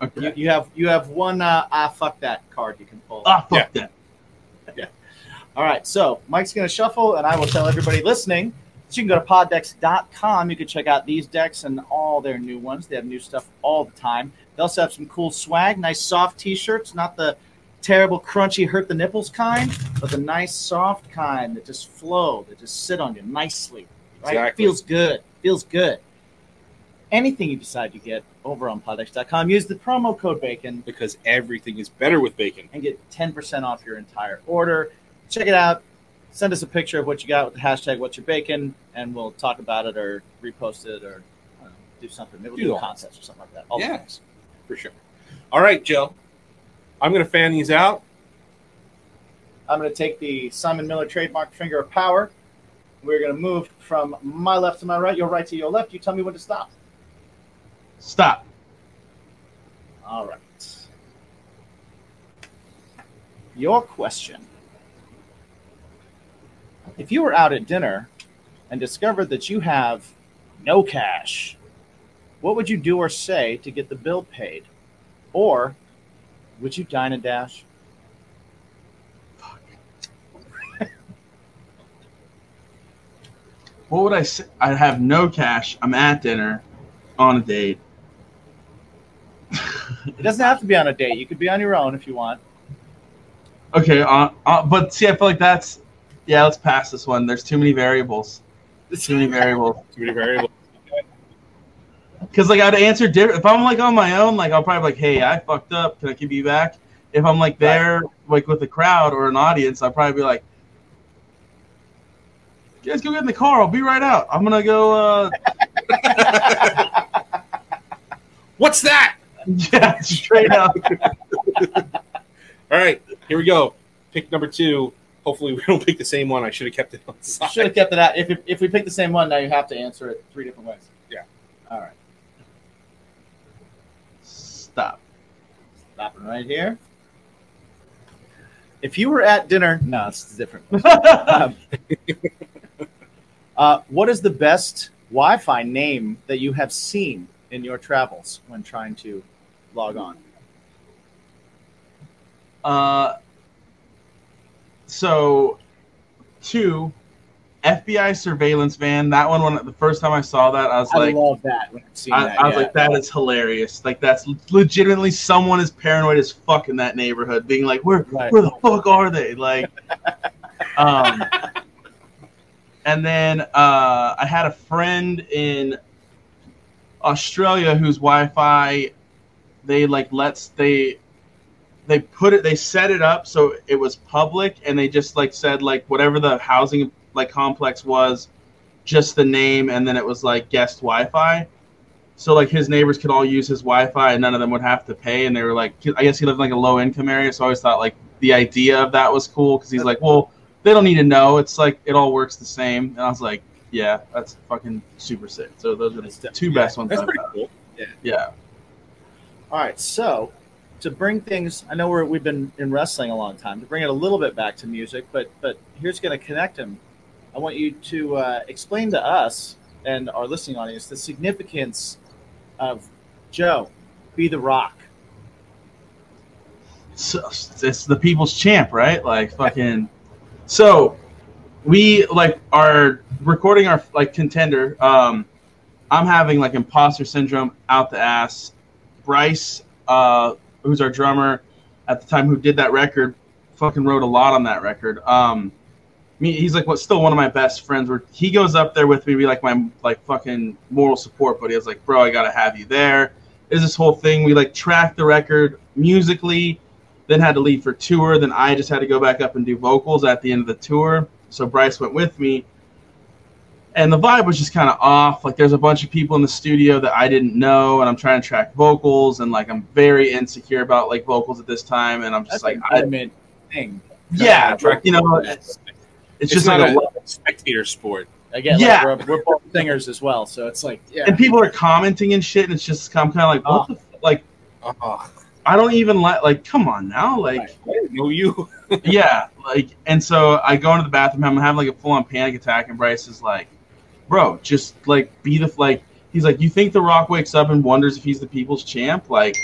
Okay. You, you have you have one uh, ah fuck that card you can pull. ah, fuck that. *laughs* Yeah. All right, so Mike's going to shuffle, and I will tell everybody listening that you can go to poddex.com. You can check out these decks and all their new ones. They have new stuff all the time. They also have some cool swag, nice soft t shirts, not the terrible, crunchy, hurt the nipples kind, but the nice, soft kind that just flow, that just sit on you nicely. Right? Exactly. Feels good. Feels good. Anything you decide to get over on poddex.com, use the promo code BACON Because everything is better with bacon. and get 10% off your entire order. Check it out. Send us a picture of what you got with the hashtag what's your bacon, and we'll talk about it or repost it or I don't know, do something. Maybe we'll Do do, all a contest or something like that. All the Yeah. things. For sure. All right, Joe. I'm going to fan these out. I'm going to take the Simon Miller trademark finger of power. We're going to move from my left to my right, your right to your left. You tell me when to stop. Stop. All right. Your question. If you were out at dinner and discovered that you have no cash, what would you do or say to get the bill paid? Or would you dine and dash? Fuck. What would I say? I have no cash. I'm at dinner, on a date. It doesn't have to be on a date. You could be on your own if you want. Okay, uh, uh, but see, I feel like that's yeah. Let's pass this one. There's too many variables. Too many *laughs* variables. Too many variables. Because like I'd answer different. If I'm like on my own, like I'll probably be like, "Hey, I fucked up. Can I give you back?" If I'm like there, like with a crowd or an audience, I'll probably be like, "You guys go get in the car. I'll be right out. I'm gonna go." uh *laughs* What's that? *laughs* Yeah, straight up. *laughs* All right, here we go. Pick number two. Hopefully, we don't pick the same one. I should have kept it on. Should have kept it out. If, if, if we pick the same one, now you have to answer it three different ways. Yeah. All right. Stop. Stopping right here. If you were at dinner, *laughs* no, it's different. Um, uh, what is the best Wi-Fi name that you have seen in your travels when trying to log on? Uh, so, two, FBI surveillance van. That one, when the first time I saw that, I was I like, love that. When I, that. I was yeah. like, that is hilarious. Like, that's legitimately someone is paranoid as fuck in that neighborhood, being like, where, Right. where the fuck are they? Like, um, *laughs* and then uh, I had a friend in Australia whose Wi-Fi they like lets they they put it they set it up so it was public and they just like said like whatever the housing like complex was just the name and then it was like guest wi-fi. So like his neighbors could all use his wi-fi and none of them would have to pay and they were like i guess he lived in like a low income area so i always thought like the idea of that was cool because he's like well they don't need to know. It's like it all works the same. And i was like yeah that's fucking super sick so those are the two best ones That's I've pretty had. cool. yeah All right, so to bring things, I know we're, we've been in wrestling a long time. To bring it a little bit back to music, but but here's going to connect them. I want you to uh, explain to us and our listening audience the significance of Joe, be the Rock. so, it's the people's champ, right? Like fucking. So, we like are recording our like contender. Um, I'm having like imposter syndrome out the ass. Bryce, uh, who's our drummer at the time, who did that record, fucking wrote a lot on that record. Um, me, he's like what still one of my best friends. Where he goes up there with me, be like my like fucking moral support buddy. I was like, bro, I gotta have you there. There's this whole thing. We like tracked the record musically, then had to leave for tour. Then I just had to go back up and do vocals at the end of the tour. So Bryce went with me, and the vibe was just kind of off. Like there's a bunch of people in the studio that I didn't know, and I'm trying to track vocals, and like I'm very insecure about like vocals at this time, and I'm just That's like, I, admit thing. yeah, track you know, it's, it's just not like a, a spectator sport. Again, Yeah. like we're, we're both singers as well, so it's like yeah. and people are commenting and shit, and it's just I'm kind of like, what uh-huh. the f- like. Oh, I don't even like like come on now like I know you. *laughs* yeah like and so I go into the bathroom I'm having like a full on panic attack and Bryce is like bro just like be the like he's like you think the Rock wakes up and wonders if he's the people's champ? Like,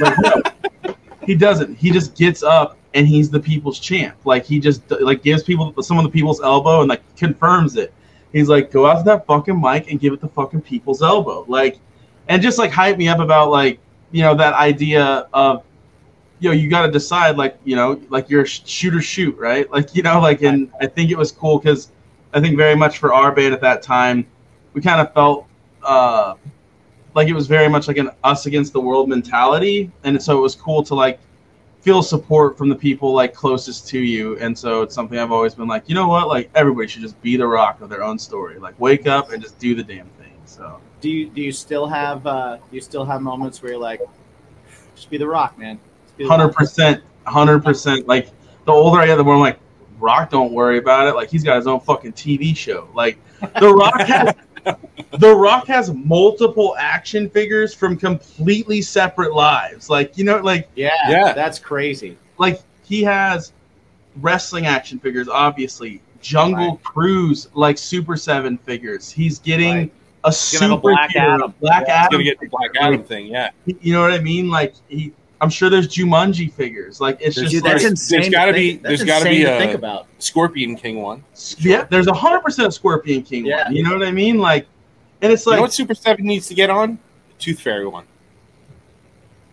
like no. *laughs* He doesn't. He just gets up and he's the people's champ. Like he just like gives people some of the people's elbow and like confirms it. He's like go out to that fucking mic and give it the fucking people's elbow. Like and just like hype me up about like you know that idea of you know you got to decide like you know like you're a shoot or shoot right? *laughs* Like you know like and i think it was cool because i think very much for our band at that time we kind of felt uh like it was very much like an us against the world mentality. And so it was cool to like feel support from the people like closest to you. And so it's something i've always been like you know what? Like everybody should just be the rock of their own story. Like wake up and just do the damn thing. So do you do you still have uh, do you still have moments where you're like, just be the Rock, man. Just be the hundred Rock. percent, hundred percent. Like the older I get, the more I'm like, Rock, don't worry about it. Like he's got his own fucking TV show. Like the Rock has, *laughs* the Rock has multiple action figures from completely separate lives. Like you know, like Yeah, Yeah. that's crazy. like he has wrestling action figures, obviously. Jungle Right. Cruise, like Super Seven figures. He's getting Right. A gonna super have a Black Adam. Black Yeah. Adam gonna get the Black Adam thing. Yeah, you know what I mean? Like he, I'm sure there's Jumanji figures. Like it's There's- just Dude, that's like, there's insane. gotta to be- think, there's that's gotta be a- think about. Scorpion King one. yeah, there's a hundred percent Scorpion King Yeah. one. You know what I mean? Like, and it's you like know what Super Seven needs to get on? The Tooth Fairy one.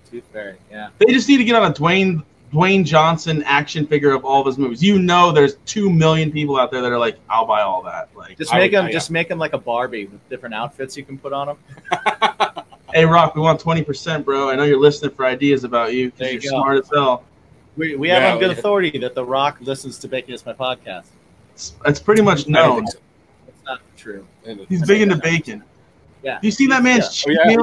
Tooth Fairy, yeah. they just need to get on a Dwayne Dwayne Johnson action figure of all of his movies. You know, there's two million people out there that are like, I'll buy all that. Like, Just make would- him, I- just make him like a Barbie with different outfits you can put on him. *laughs* hey Rock, we want twenty percent, bro. I know you're listening for ideas about you because you you're go. smart as hell. We, we have Yeah, on good we- authority that The Rock listens to Bacon is my podcast. It's, it's pretty much known. It's not true, He's big into bacon. Yeah. Have you seen that man's Yeah. cheat Oh, yeah.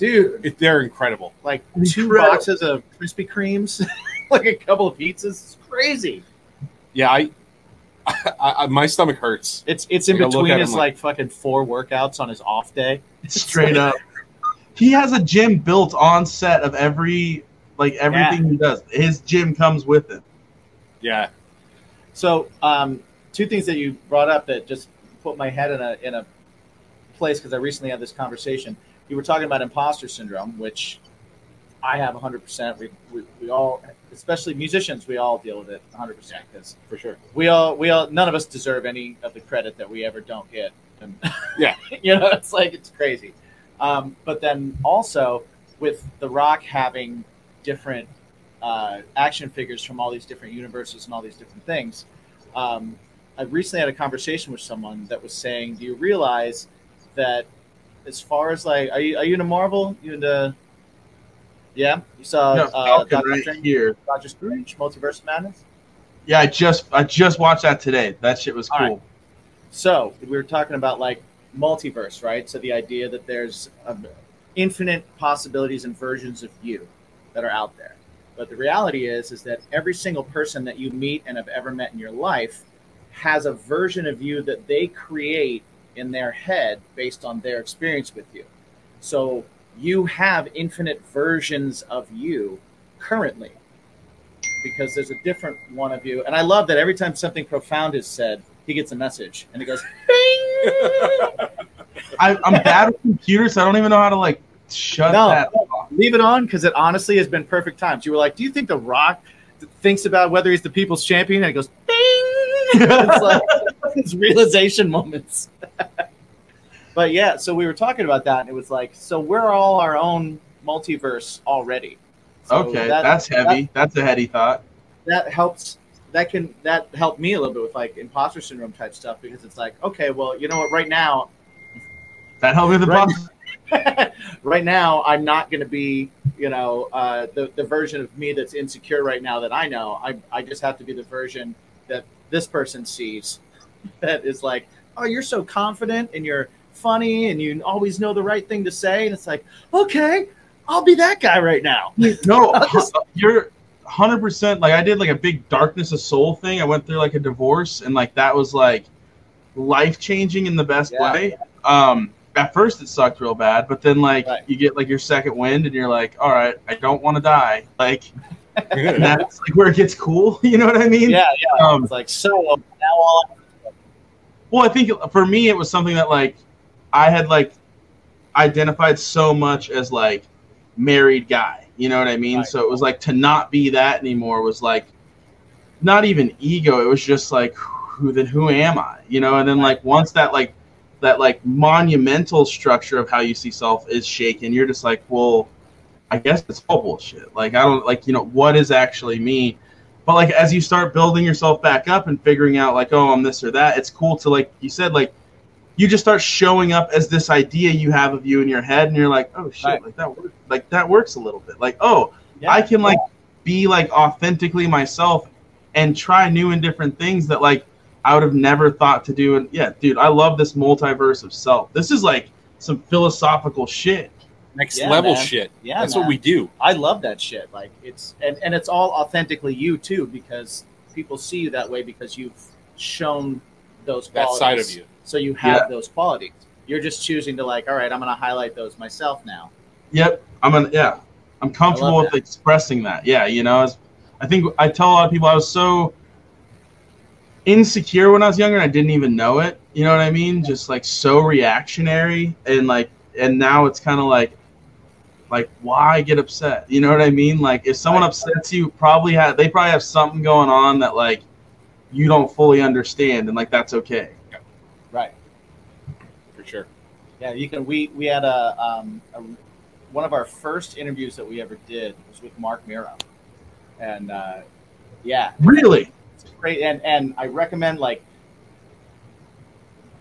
Meals? dude. It- They're incredible. Like two Incredible. boxes of Krispy Kremes, *laughs* like a couple of pizzas. It's crazy. Yeah, I, *laughs* I, I my stomach hurts. It's it's in Like, between his like, like- fucking four workouts on his off day. Straight up. He has a gym built on set of every like everything he does. His gym comes with it. Yeah, So, um, two things that you brought up that just put my head in a in a place because I recently had this conversation. You were talking about imposter syndrome, which I have 100%. We, we, we all, especially musicians, we all deal with it 100% because for sure. we all we all none of us deserve any of the credit that we ever don't get. And *laughs* Yeah. you know, it's like it's crazy. Um, but then also with The Rock having different uh, action figures from all these different universes and all these different things, um, I recently had a conversation with someone that was saying, "Do you realize that as far as like, are you are you into Marvel? You into yeah? You saw No, uh, Doctor right Strange, here. Doctor Strange, Multiverse Madness. Yeah, I just I just watched that today. That shit was All cool. right. So we were talking about like multiverse, right? So the idea that there's um, infinite possibilities and versions of you that are out there. But the reality is, is that every single person that you meet and have ever met in your life has a version of you that they create in their head based on their experience with you. So you have infinite versions of you currently because there's a different one of you. And I love that every time something profound is said, he gets a message and it goes, *laughs* "Bing!" I, I'm bad with computers. So I don't even know how to like shut No. that off. leave it on because it honestly has been perfect times. You were like, "Do you think The Rock thinks about whether he's the people's champion?" And it goes, "Bing!" *laughs* it's like it's realization moments. *laughs* but yeah, so we were talking about that, and it was like, so we're all our own multiverse already. So Okay, that- that's heavy. that's a heady thought. That, that helps. That can that helped me a little bit with like imposter syndrome type stuff because it's like, okay, well, you know what? Right now, That helped me with the Right. boss. *laughs* right now i'm not going to be you know uh, the, the version of me that's insecure right now that i know I, I just have to be the version that this person sees *laughs* that is like oh you're so confident and you're funny and you always know the right thing to say and it's like okay i'll be that guy right now *laughs* No, just- you're hundred percent. Like I did like a big darkness of soul thing. I went through like a divorce, and like that was like life changing in the best Yeah. way. Um, at first it sucked real bad, but then like Right. you get like your second wind, and you're like, all right, I don't want to die. Like *laughs* that's like where it gets cool. You know what I mean? yeah yeah Um, it's like so now all Well, I think for me, it was something that like I had like identified so much as like married guy. You know what I mean? Right. So it was like to not be that anymore was like not even ego. It was just like who then who am I? You know? And then like once that like that like monumental structure of how you see self is shaken, you're just like, well, I guess it's all bullshit. Like I don't like you know what is actually me. But like as you start building yourself back up and figuring out like oh I'm this or that, it's cool to like you said like you just start showing up as this idea you have of you in your head, and you're like oh shit Right. like that works like that works a little bit like oh yeah, I can like be like authentically myself and try new and different things that like I would have never thought to do. And yeah, dude, I love this multiverse of self. This is like some philosophical shit. Next Yeah, level man. shit. Yeah, That's man. what we do. I love that shit. Like it's and, and it's all authentically you too, because people see you that way because you've shown those That side of you. So you have Yeah. those qualities. You're just choosing to like, all right, I'm gonna highlight those myself now. Yep, I'm an yeah, I'm comfortable love with expressing that. Yeah, you know, as, I think I tell a lot of people I was so insecure when I was younger and I didn't even know it. You know what I mean? Just like so reactionary and like and now it's kind of like like why get upset? You know what I mean? Like if someone upsets you, probably have they probably have something going on that like you don't fully understand and like that's okay. Right. For sure. Yeah, you can. We we had a, um, a one of our first interviews that we ever did was with Marc Mero, and uh, yeah, Really? It's great, and and I recommend like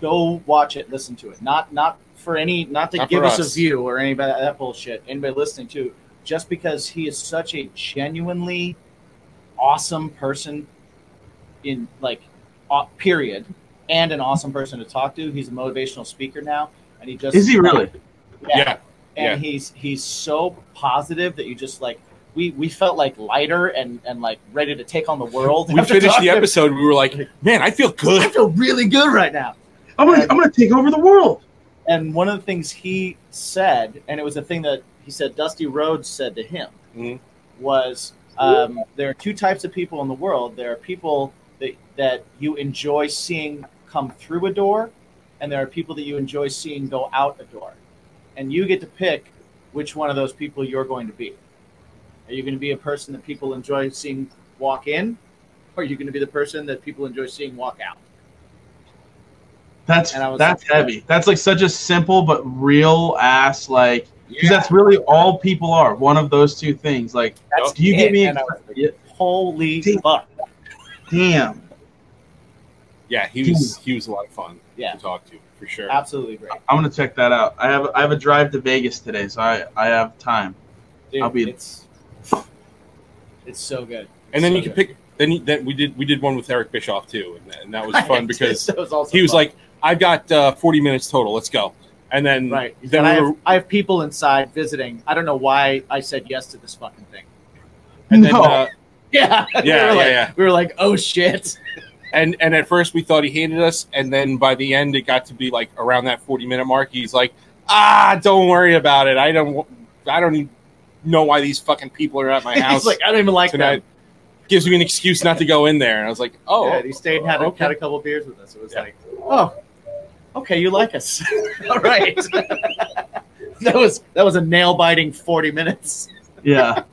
go watch it, listen to it. Not not for any, not to Not give us. us. a view or anybody that bullshit. Anybody listening to, just because he is such a genuinely awesome person, in like, uh, period, and an awesome person to talk to. He's a motivational speaker now, and he just Is he really? Yeah. and he's he's so positive that you just like we we felt like lighter and and like ready to take on the world. We after finished the episode. We were like, man, I feel good. I feel really good right now. I'm gonna I'm gonna take over the world. And one of the things he said, and it was a thing that he said Dusty Rhodes said to him, Mhm. was um, there are two types of people in the world. There are people that, that you enjoy seeing come through a door, and there are people that you enjoy seeing go out a door. And you get to pick which one of those people you're going to be. Are you going to be a person that people enjoy seeing walk in, or are you going to be the person that people enjoy seeing walk out? That's And I was that's like- heavy. That's like such a simple but real ass like because Yeah. that's really all people are. One of those two things. Like, That's do you get it. me? And like, Holy Damn. fuck! Damn. Yeah, he was he was a lot of fun Yeah. to talk to for sure. Absolutely great. I'm gonna check that out. I have I have a drive to Vegas today, so I I have time. Dude, I'll be- it's it's so good. And then So you can good. pick. Then you, then we did we did one with Eric Bischoff too, and, that- and that was *laughs* fun because *laughs* That was he was fun. like, "I've got uh, 40 minutes total. Let's go." And then right. then And I we have, were, I have people inside visiting. I don't know why I said yes to this fucking thing. and then No. uh, Yeah, *laughs* Yeah, were yeah, like, yeah. We were like, oh shit. and and at first we thought he hated us, and then by the end it got to be like around that 40 minute mark. He's like, "Ah, don't worry about it. I don't I don't even know why these fucking people are at my *laughs* house He's like, I don't even like tonight." that. Gives me an excuse not to go in there, and I was like, "Oh, yeah, he stayed and had, a, okay. had a couple beers with us. It was Yeah. like, oh, okay, you like us. *laughs* All *laughs* right. that was that was a nail biting forty minutes. Yeah,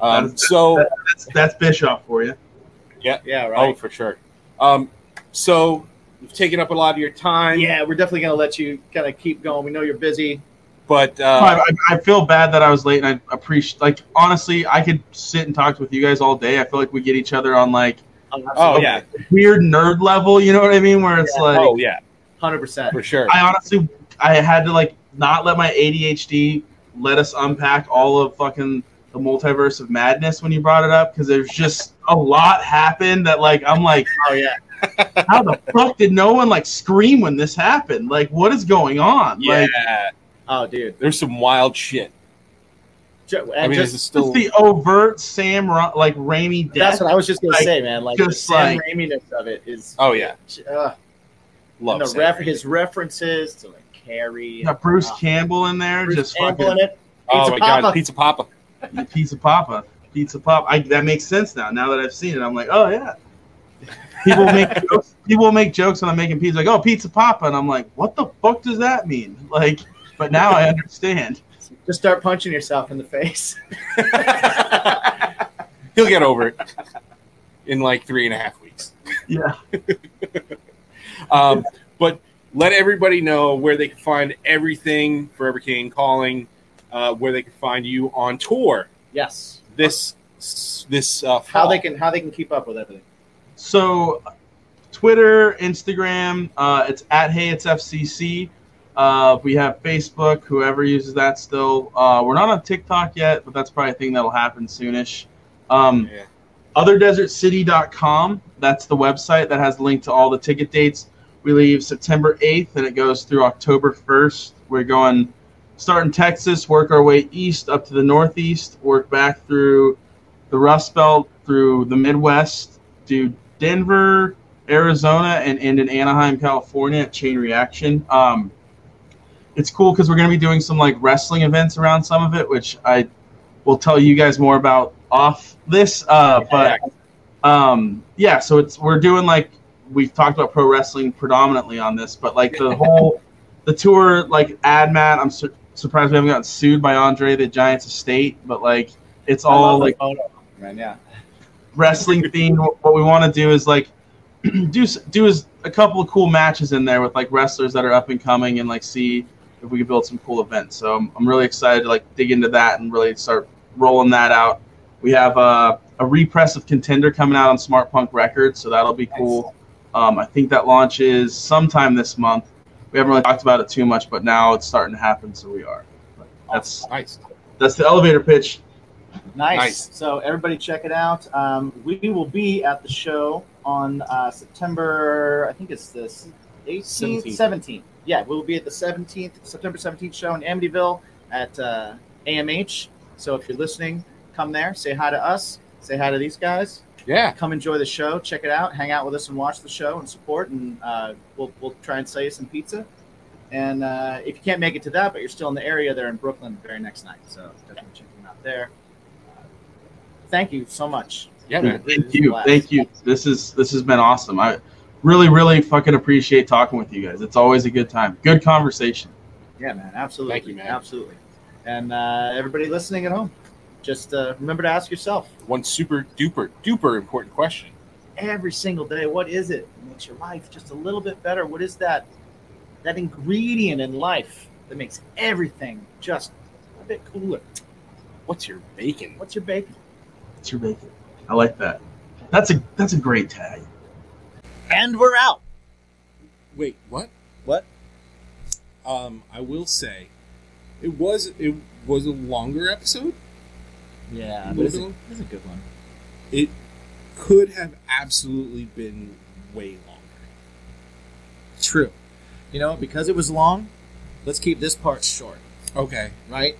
Um, *laughs* so that's that's Bischoff for you. Yeah, Yeah. right. Oh, for sure. Um, so you've taken up a lot of your time. yeah, we're definitely gonna let you kind of keep going. We know you're busy. but uh, I- I feel bad that I was late, and I appreciate. Like honestly, I could sit and talk with you guys all day. I feel like we get each other on like oh yeah, weird nerd level. You know what I mean? Where it's like, oh yeah, hundred percent. for sure. I honestly, I had to like not let my ADHD let us unpack all of fucking the multiverse of madness when you brought it up because there's just a lot happened that like I'm like, *laughs* Oh yeah, how the fuck did no one like scream when this happened? Like, what is going on? yeah, Like, oh dude. there's some wild shit. Ju- I mean, just, this is still it's the overt Sam Ra- like Raimi death. that's what I was just gonna like, say, man. Like the just Sam like- Raiminess of it is. oh yeah, Uh, love and the Sam ref- Raimi. his references to like Carrie. You got Bruce uh, Campbell in there, Bruce just Campbell fucking in it. Oh my Papa. god, Pizza Papa. Pizza Papa, Pizza Papa. I, that makes sense now. Now that I've seen it, I'm like, oh yeah. People make *laughs* jokes, people make jokes when I'm making pizza, like, oh, Pizza Papa, and I'm like, what the fuck does that mean? Like, but now I understand. Just start punching yourself in the face. *laughs* He'll get over it in like three and a half weeks. Yeah. *laughs* Um, but let everybody know where they can find everything Forever Came Calling, uh, where they can find you on tour yes. this this uh, How they can how they can keep up with everything. So, Twitter, Instagram, uh, it's at Hey It's FCC. Uh, we have Facebook. Whoever uses that still. Uh, we're not on TikTok yet, but that's probably a thing that'll happen soonish. Um, Yeah. OtherDesertCity.com. That's the website that has a link to all the ticket dates. We leave September 8th and it goes through October 1st. We're going start in Texas, work our way east up to the northeast, work back through the Rust Belt, through the Midwest, do Denver, Arizona, and end in Anaheim, California at Chain Reaction. Um, it's cool because we're going to be doing some like wrestling events around some of it, which I will tell you guys more about off this. Uh, but um, yeah, so it's we're doing like we've talked about pro wrestling predominantly on this, but like the *laughs* whole the tour like ad mat. I'm sur- surprised we haven't gotten sued by Andre the Giant's estate, but like it's all like photo, man. Yeah. wrestling themed. What we want to do is like *clears throat* do do is a couple of cool matches in there with like wrestlers that are up and coming, and like see if we can build some cool events. So I'm, I'm really excited to like dig into that and really start rolling that out. We have uh, a repress of Contender coming out on Smart Punk Records, so that'll be cool. Um, I think that launches sometime this month. We haven't really talked about it too much, but now it's starting to happen, so we are. But that's nice. that's the elevator pitch. Nice. Nice. So everybody check it out. Um, we will be at the show on uh, September. I think it's this 18th, 17th. 17th. Yeah, we'll be at the 17th, September 17th show in Amityville at uh, AMH. So if you're listening, come there, say hi to us, say hi to these guys. Yeah. Come enjoy the show, check it out, hang out with us, and watch the show and support. And uh, we'll we'll try and sell you some pizza. And uh, if you can't make it to that, but you're still in the area, they're in Brooklyn the very next night. So definitely check them out there. Uh, thank you so much. Yeah, man. Thank you, thank you. This is this has been awesome. I really, really fucking appreciate talking with you guys. It's always a good time. Good conversation. Yeah, man. Absolutely. Thank you, man. Absolutely. And uh, everybody listening at home, just uh, remember to ask yourself One super duper duper important question. every single day, what is it that makes your life just a little bit better? What is that that ingredient in life that makes everything just a bit cooler? What's your bacon? What's your bacon? It's your bacon. I like that. That's a that's a great tag. And we're out. Wait, what? What? Um, I will say, it was it was a longer episode. Yeah, but it's a, it's a good one. It could have absolutely been way longer. True. You know, because it was long, let's keep this part short, Okay. right?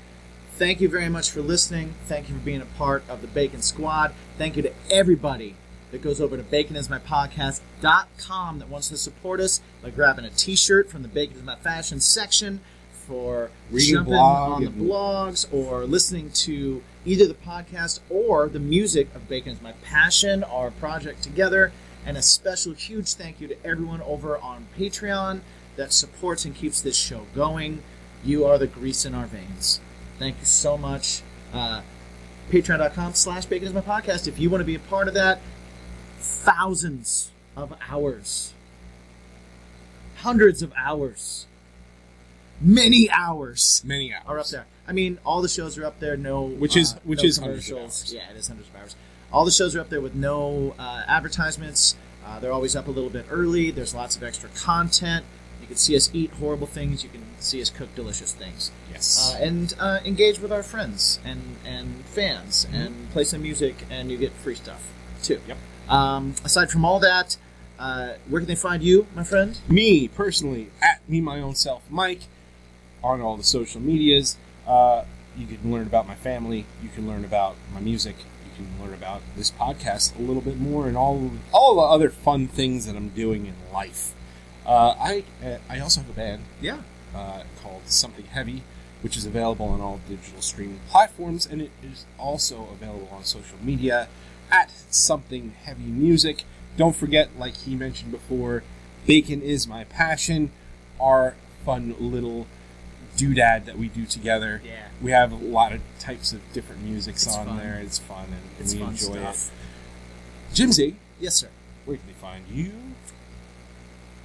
Thank you very much for listening. Thank you for being a part of the Bacon Squad. Thank you to everybody that goes over to baconismypodcast.com that wants to support us by grabbing a t-shirt from the Bacon is My Fashion section for Reading jumping blog on the blogs or listening to either the podcast or the music of Bacon is My Passion, our project together. And a special huge thank you to everyone over on Patreon that supports and keeps this show going. You are the grease in our veins. Thank you so much. Uh, Patreon.com slash Bacon is my podcast. If you want to be a part of that, thousands of hours, hundreds of hours, many hours Many hours. are up there. I mean, all the shows are up there. No, Which is- uh, which no is hundreds of commercials. hours. Yeah, it is hundreds of hours. All the shows are up there with no uh, advertisements. Uh, they're always up a little bit early. There's lots of extra content. You can see us eat horrible things. You can see us cook delicious things, Yes. uh, and uh, engage with our friends and and fans, and play some music, and you get free stuff too. Yep. Um, aside from all that, uh, where can they find you, my friend? me personally at me my own self mike on all the social medias uh, you can learn about my family you can learn about my music you can learn about this podcast a little bit more and all all the other fun things that i'm doing in life uh, i uh, i also have a band Yeah. uh, called something heavy which is available on all digital streaming platforms and it is also available on social media at something heavy music don't forget like he mentioned before bacon is my passion our fun little doodad that we do together Yeah. we have a lot of types of different musics It's on fun. there it's fun and It's we fun enjoy stuff. it jimsy Yes, sir. where can they find you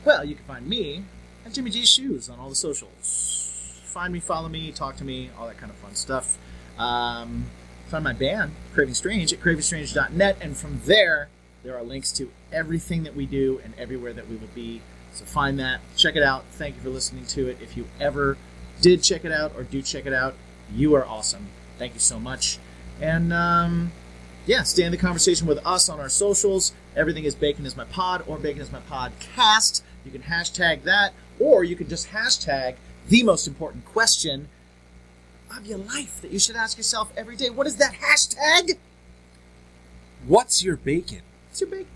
Well, you can find me at Jimmy G's Shoes on all the socials. Find me, follow me, talk to me, all that kind of fun stuff. Um, find my band, Craving Strange, at cravingstrange.net, and from there, there are links to everything that we do and everywhere that we will be. So find that, check it out. Thank you for listening to it. If you ever did check it out or do check it out, you are awesome. Thank you so much. And um, yeah, stay in the conversation with us on our socials. Everything is Bacon is my pod or Bacon is my podcast. You can hashtag that, or you can just hashtag the most important question of your life that you should ask yourself every day. What is that hashtag? what's your bacon What's your bacon?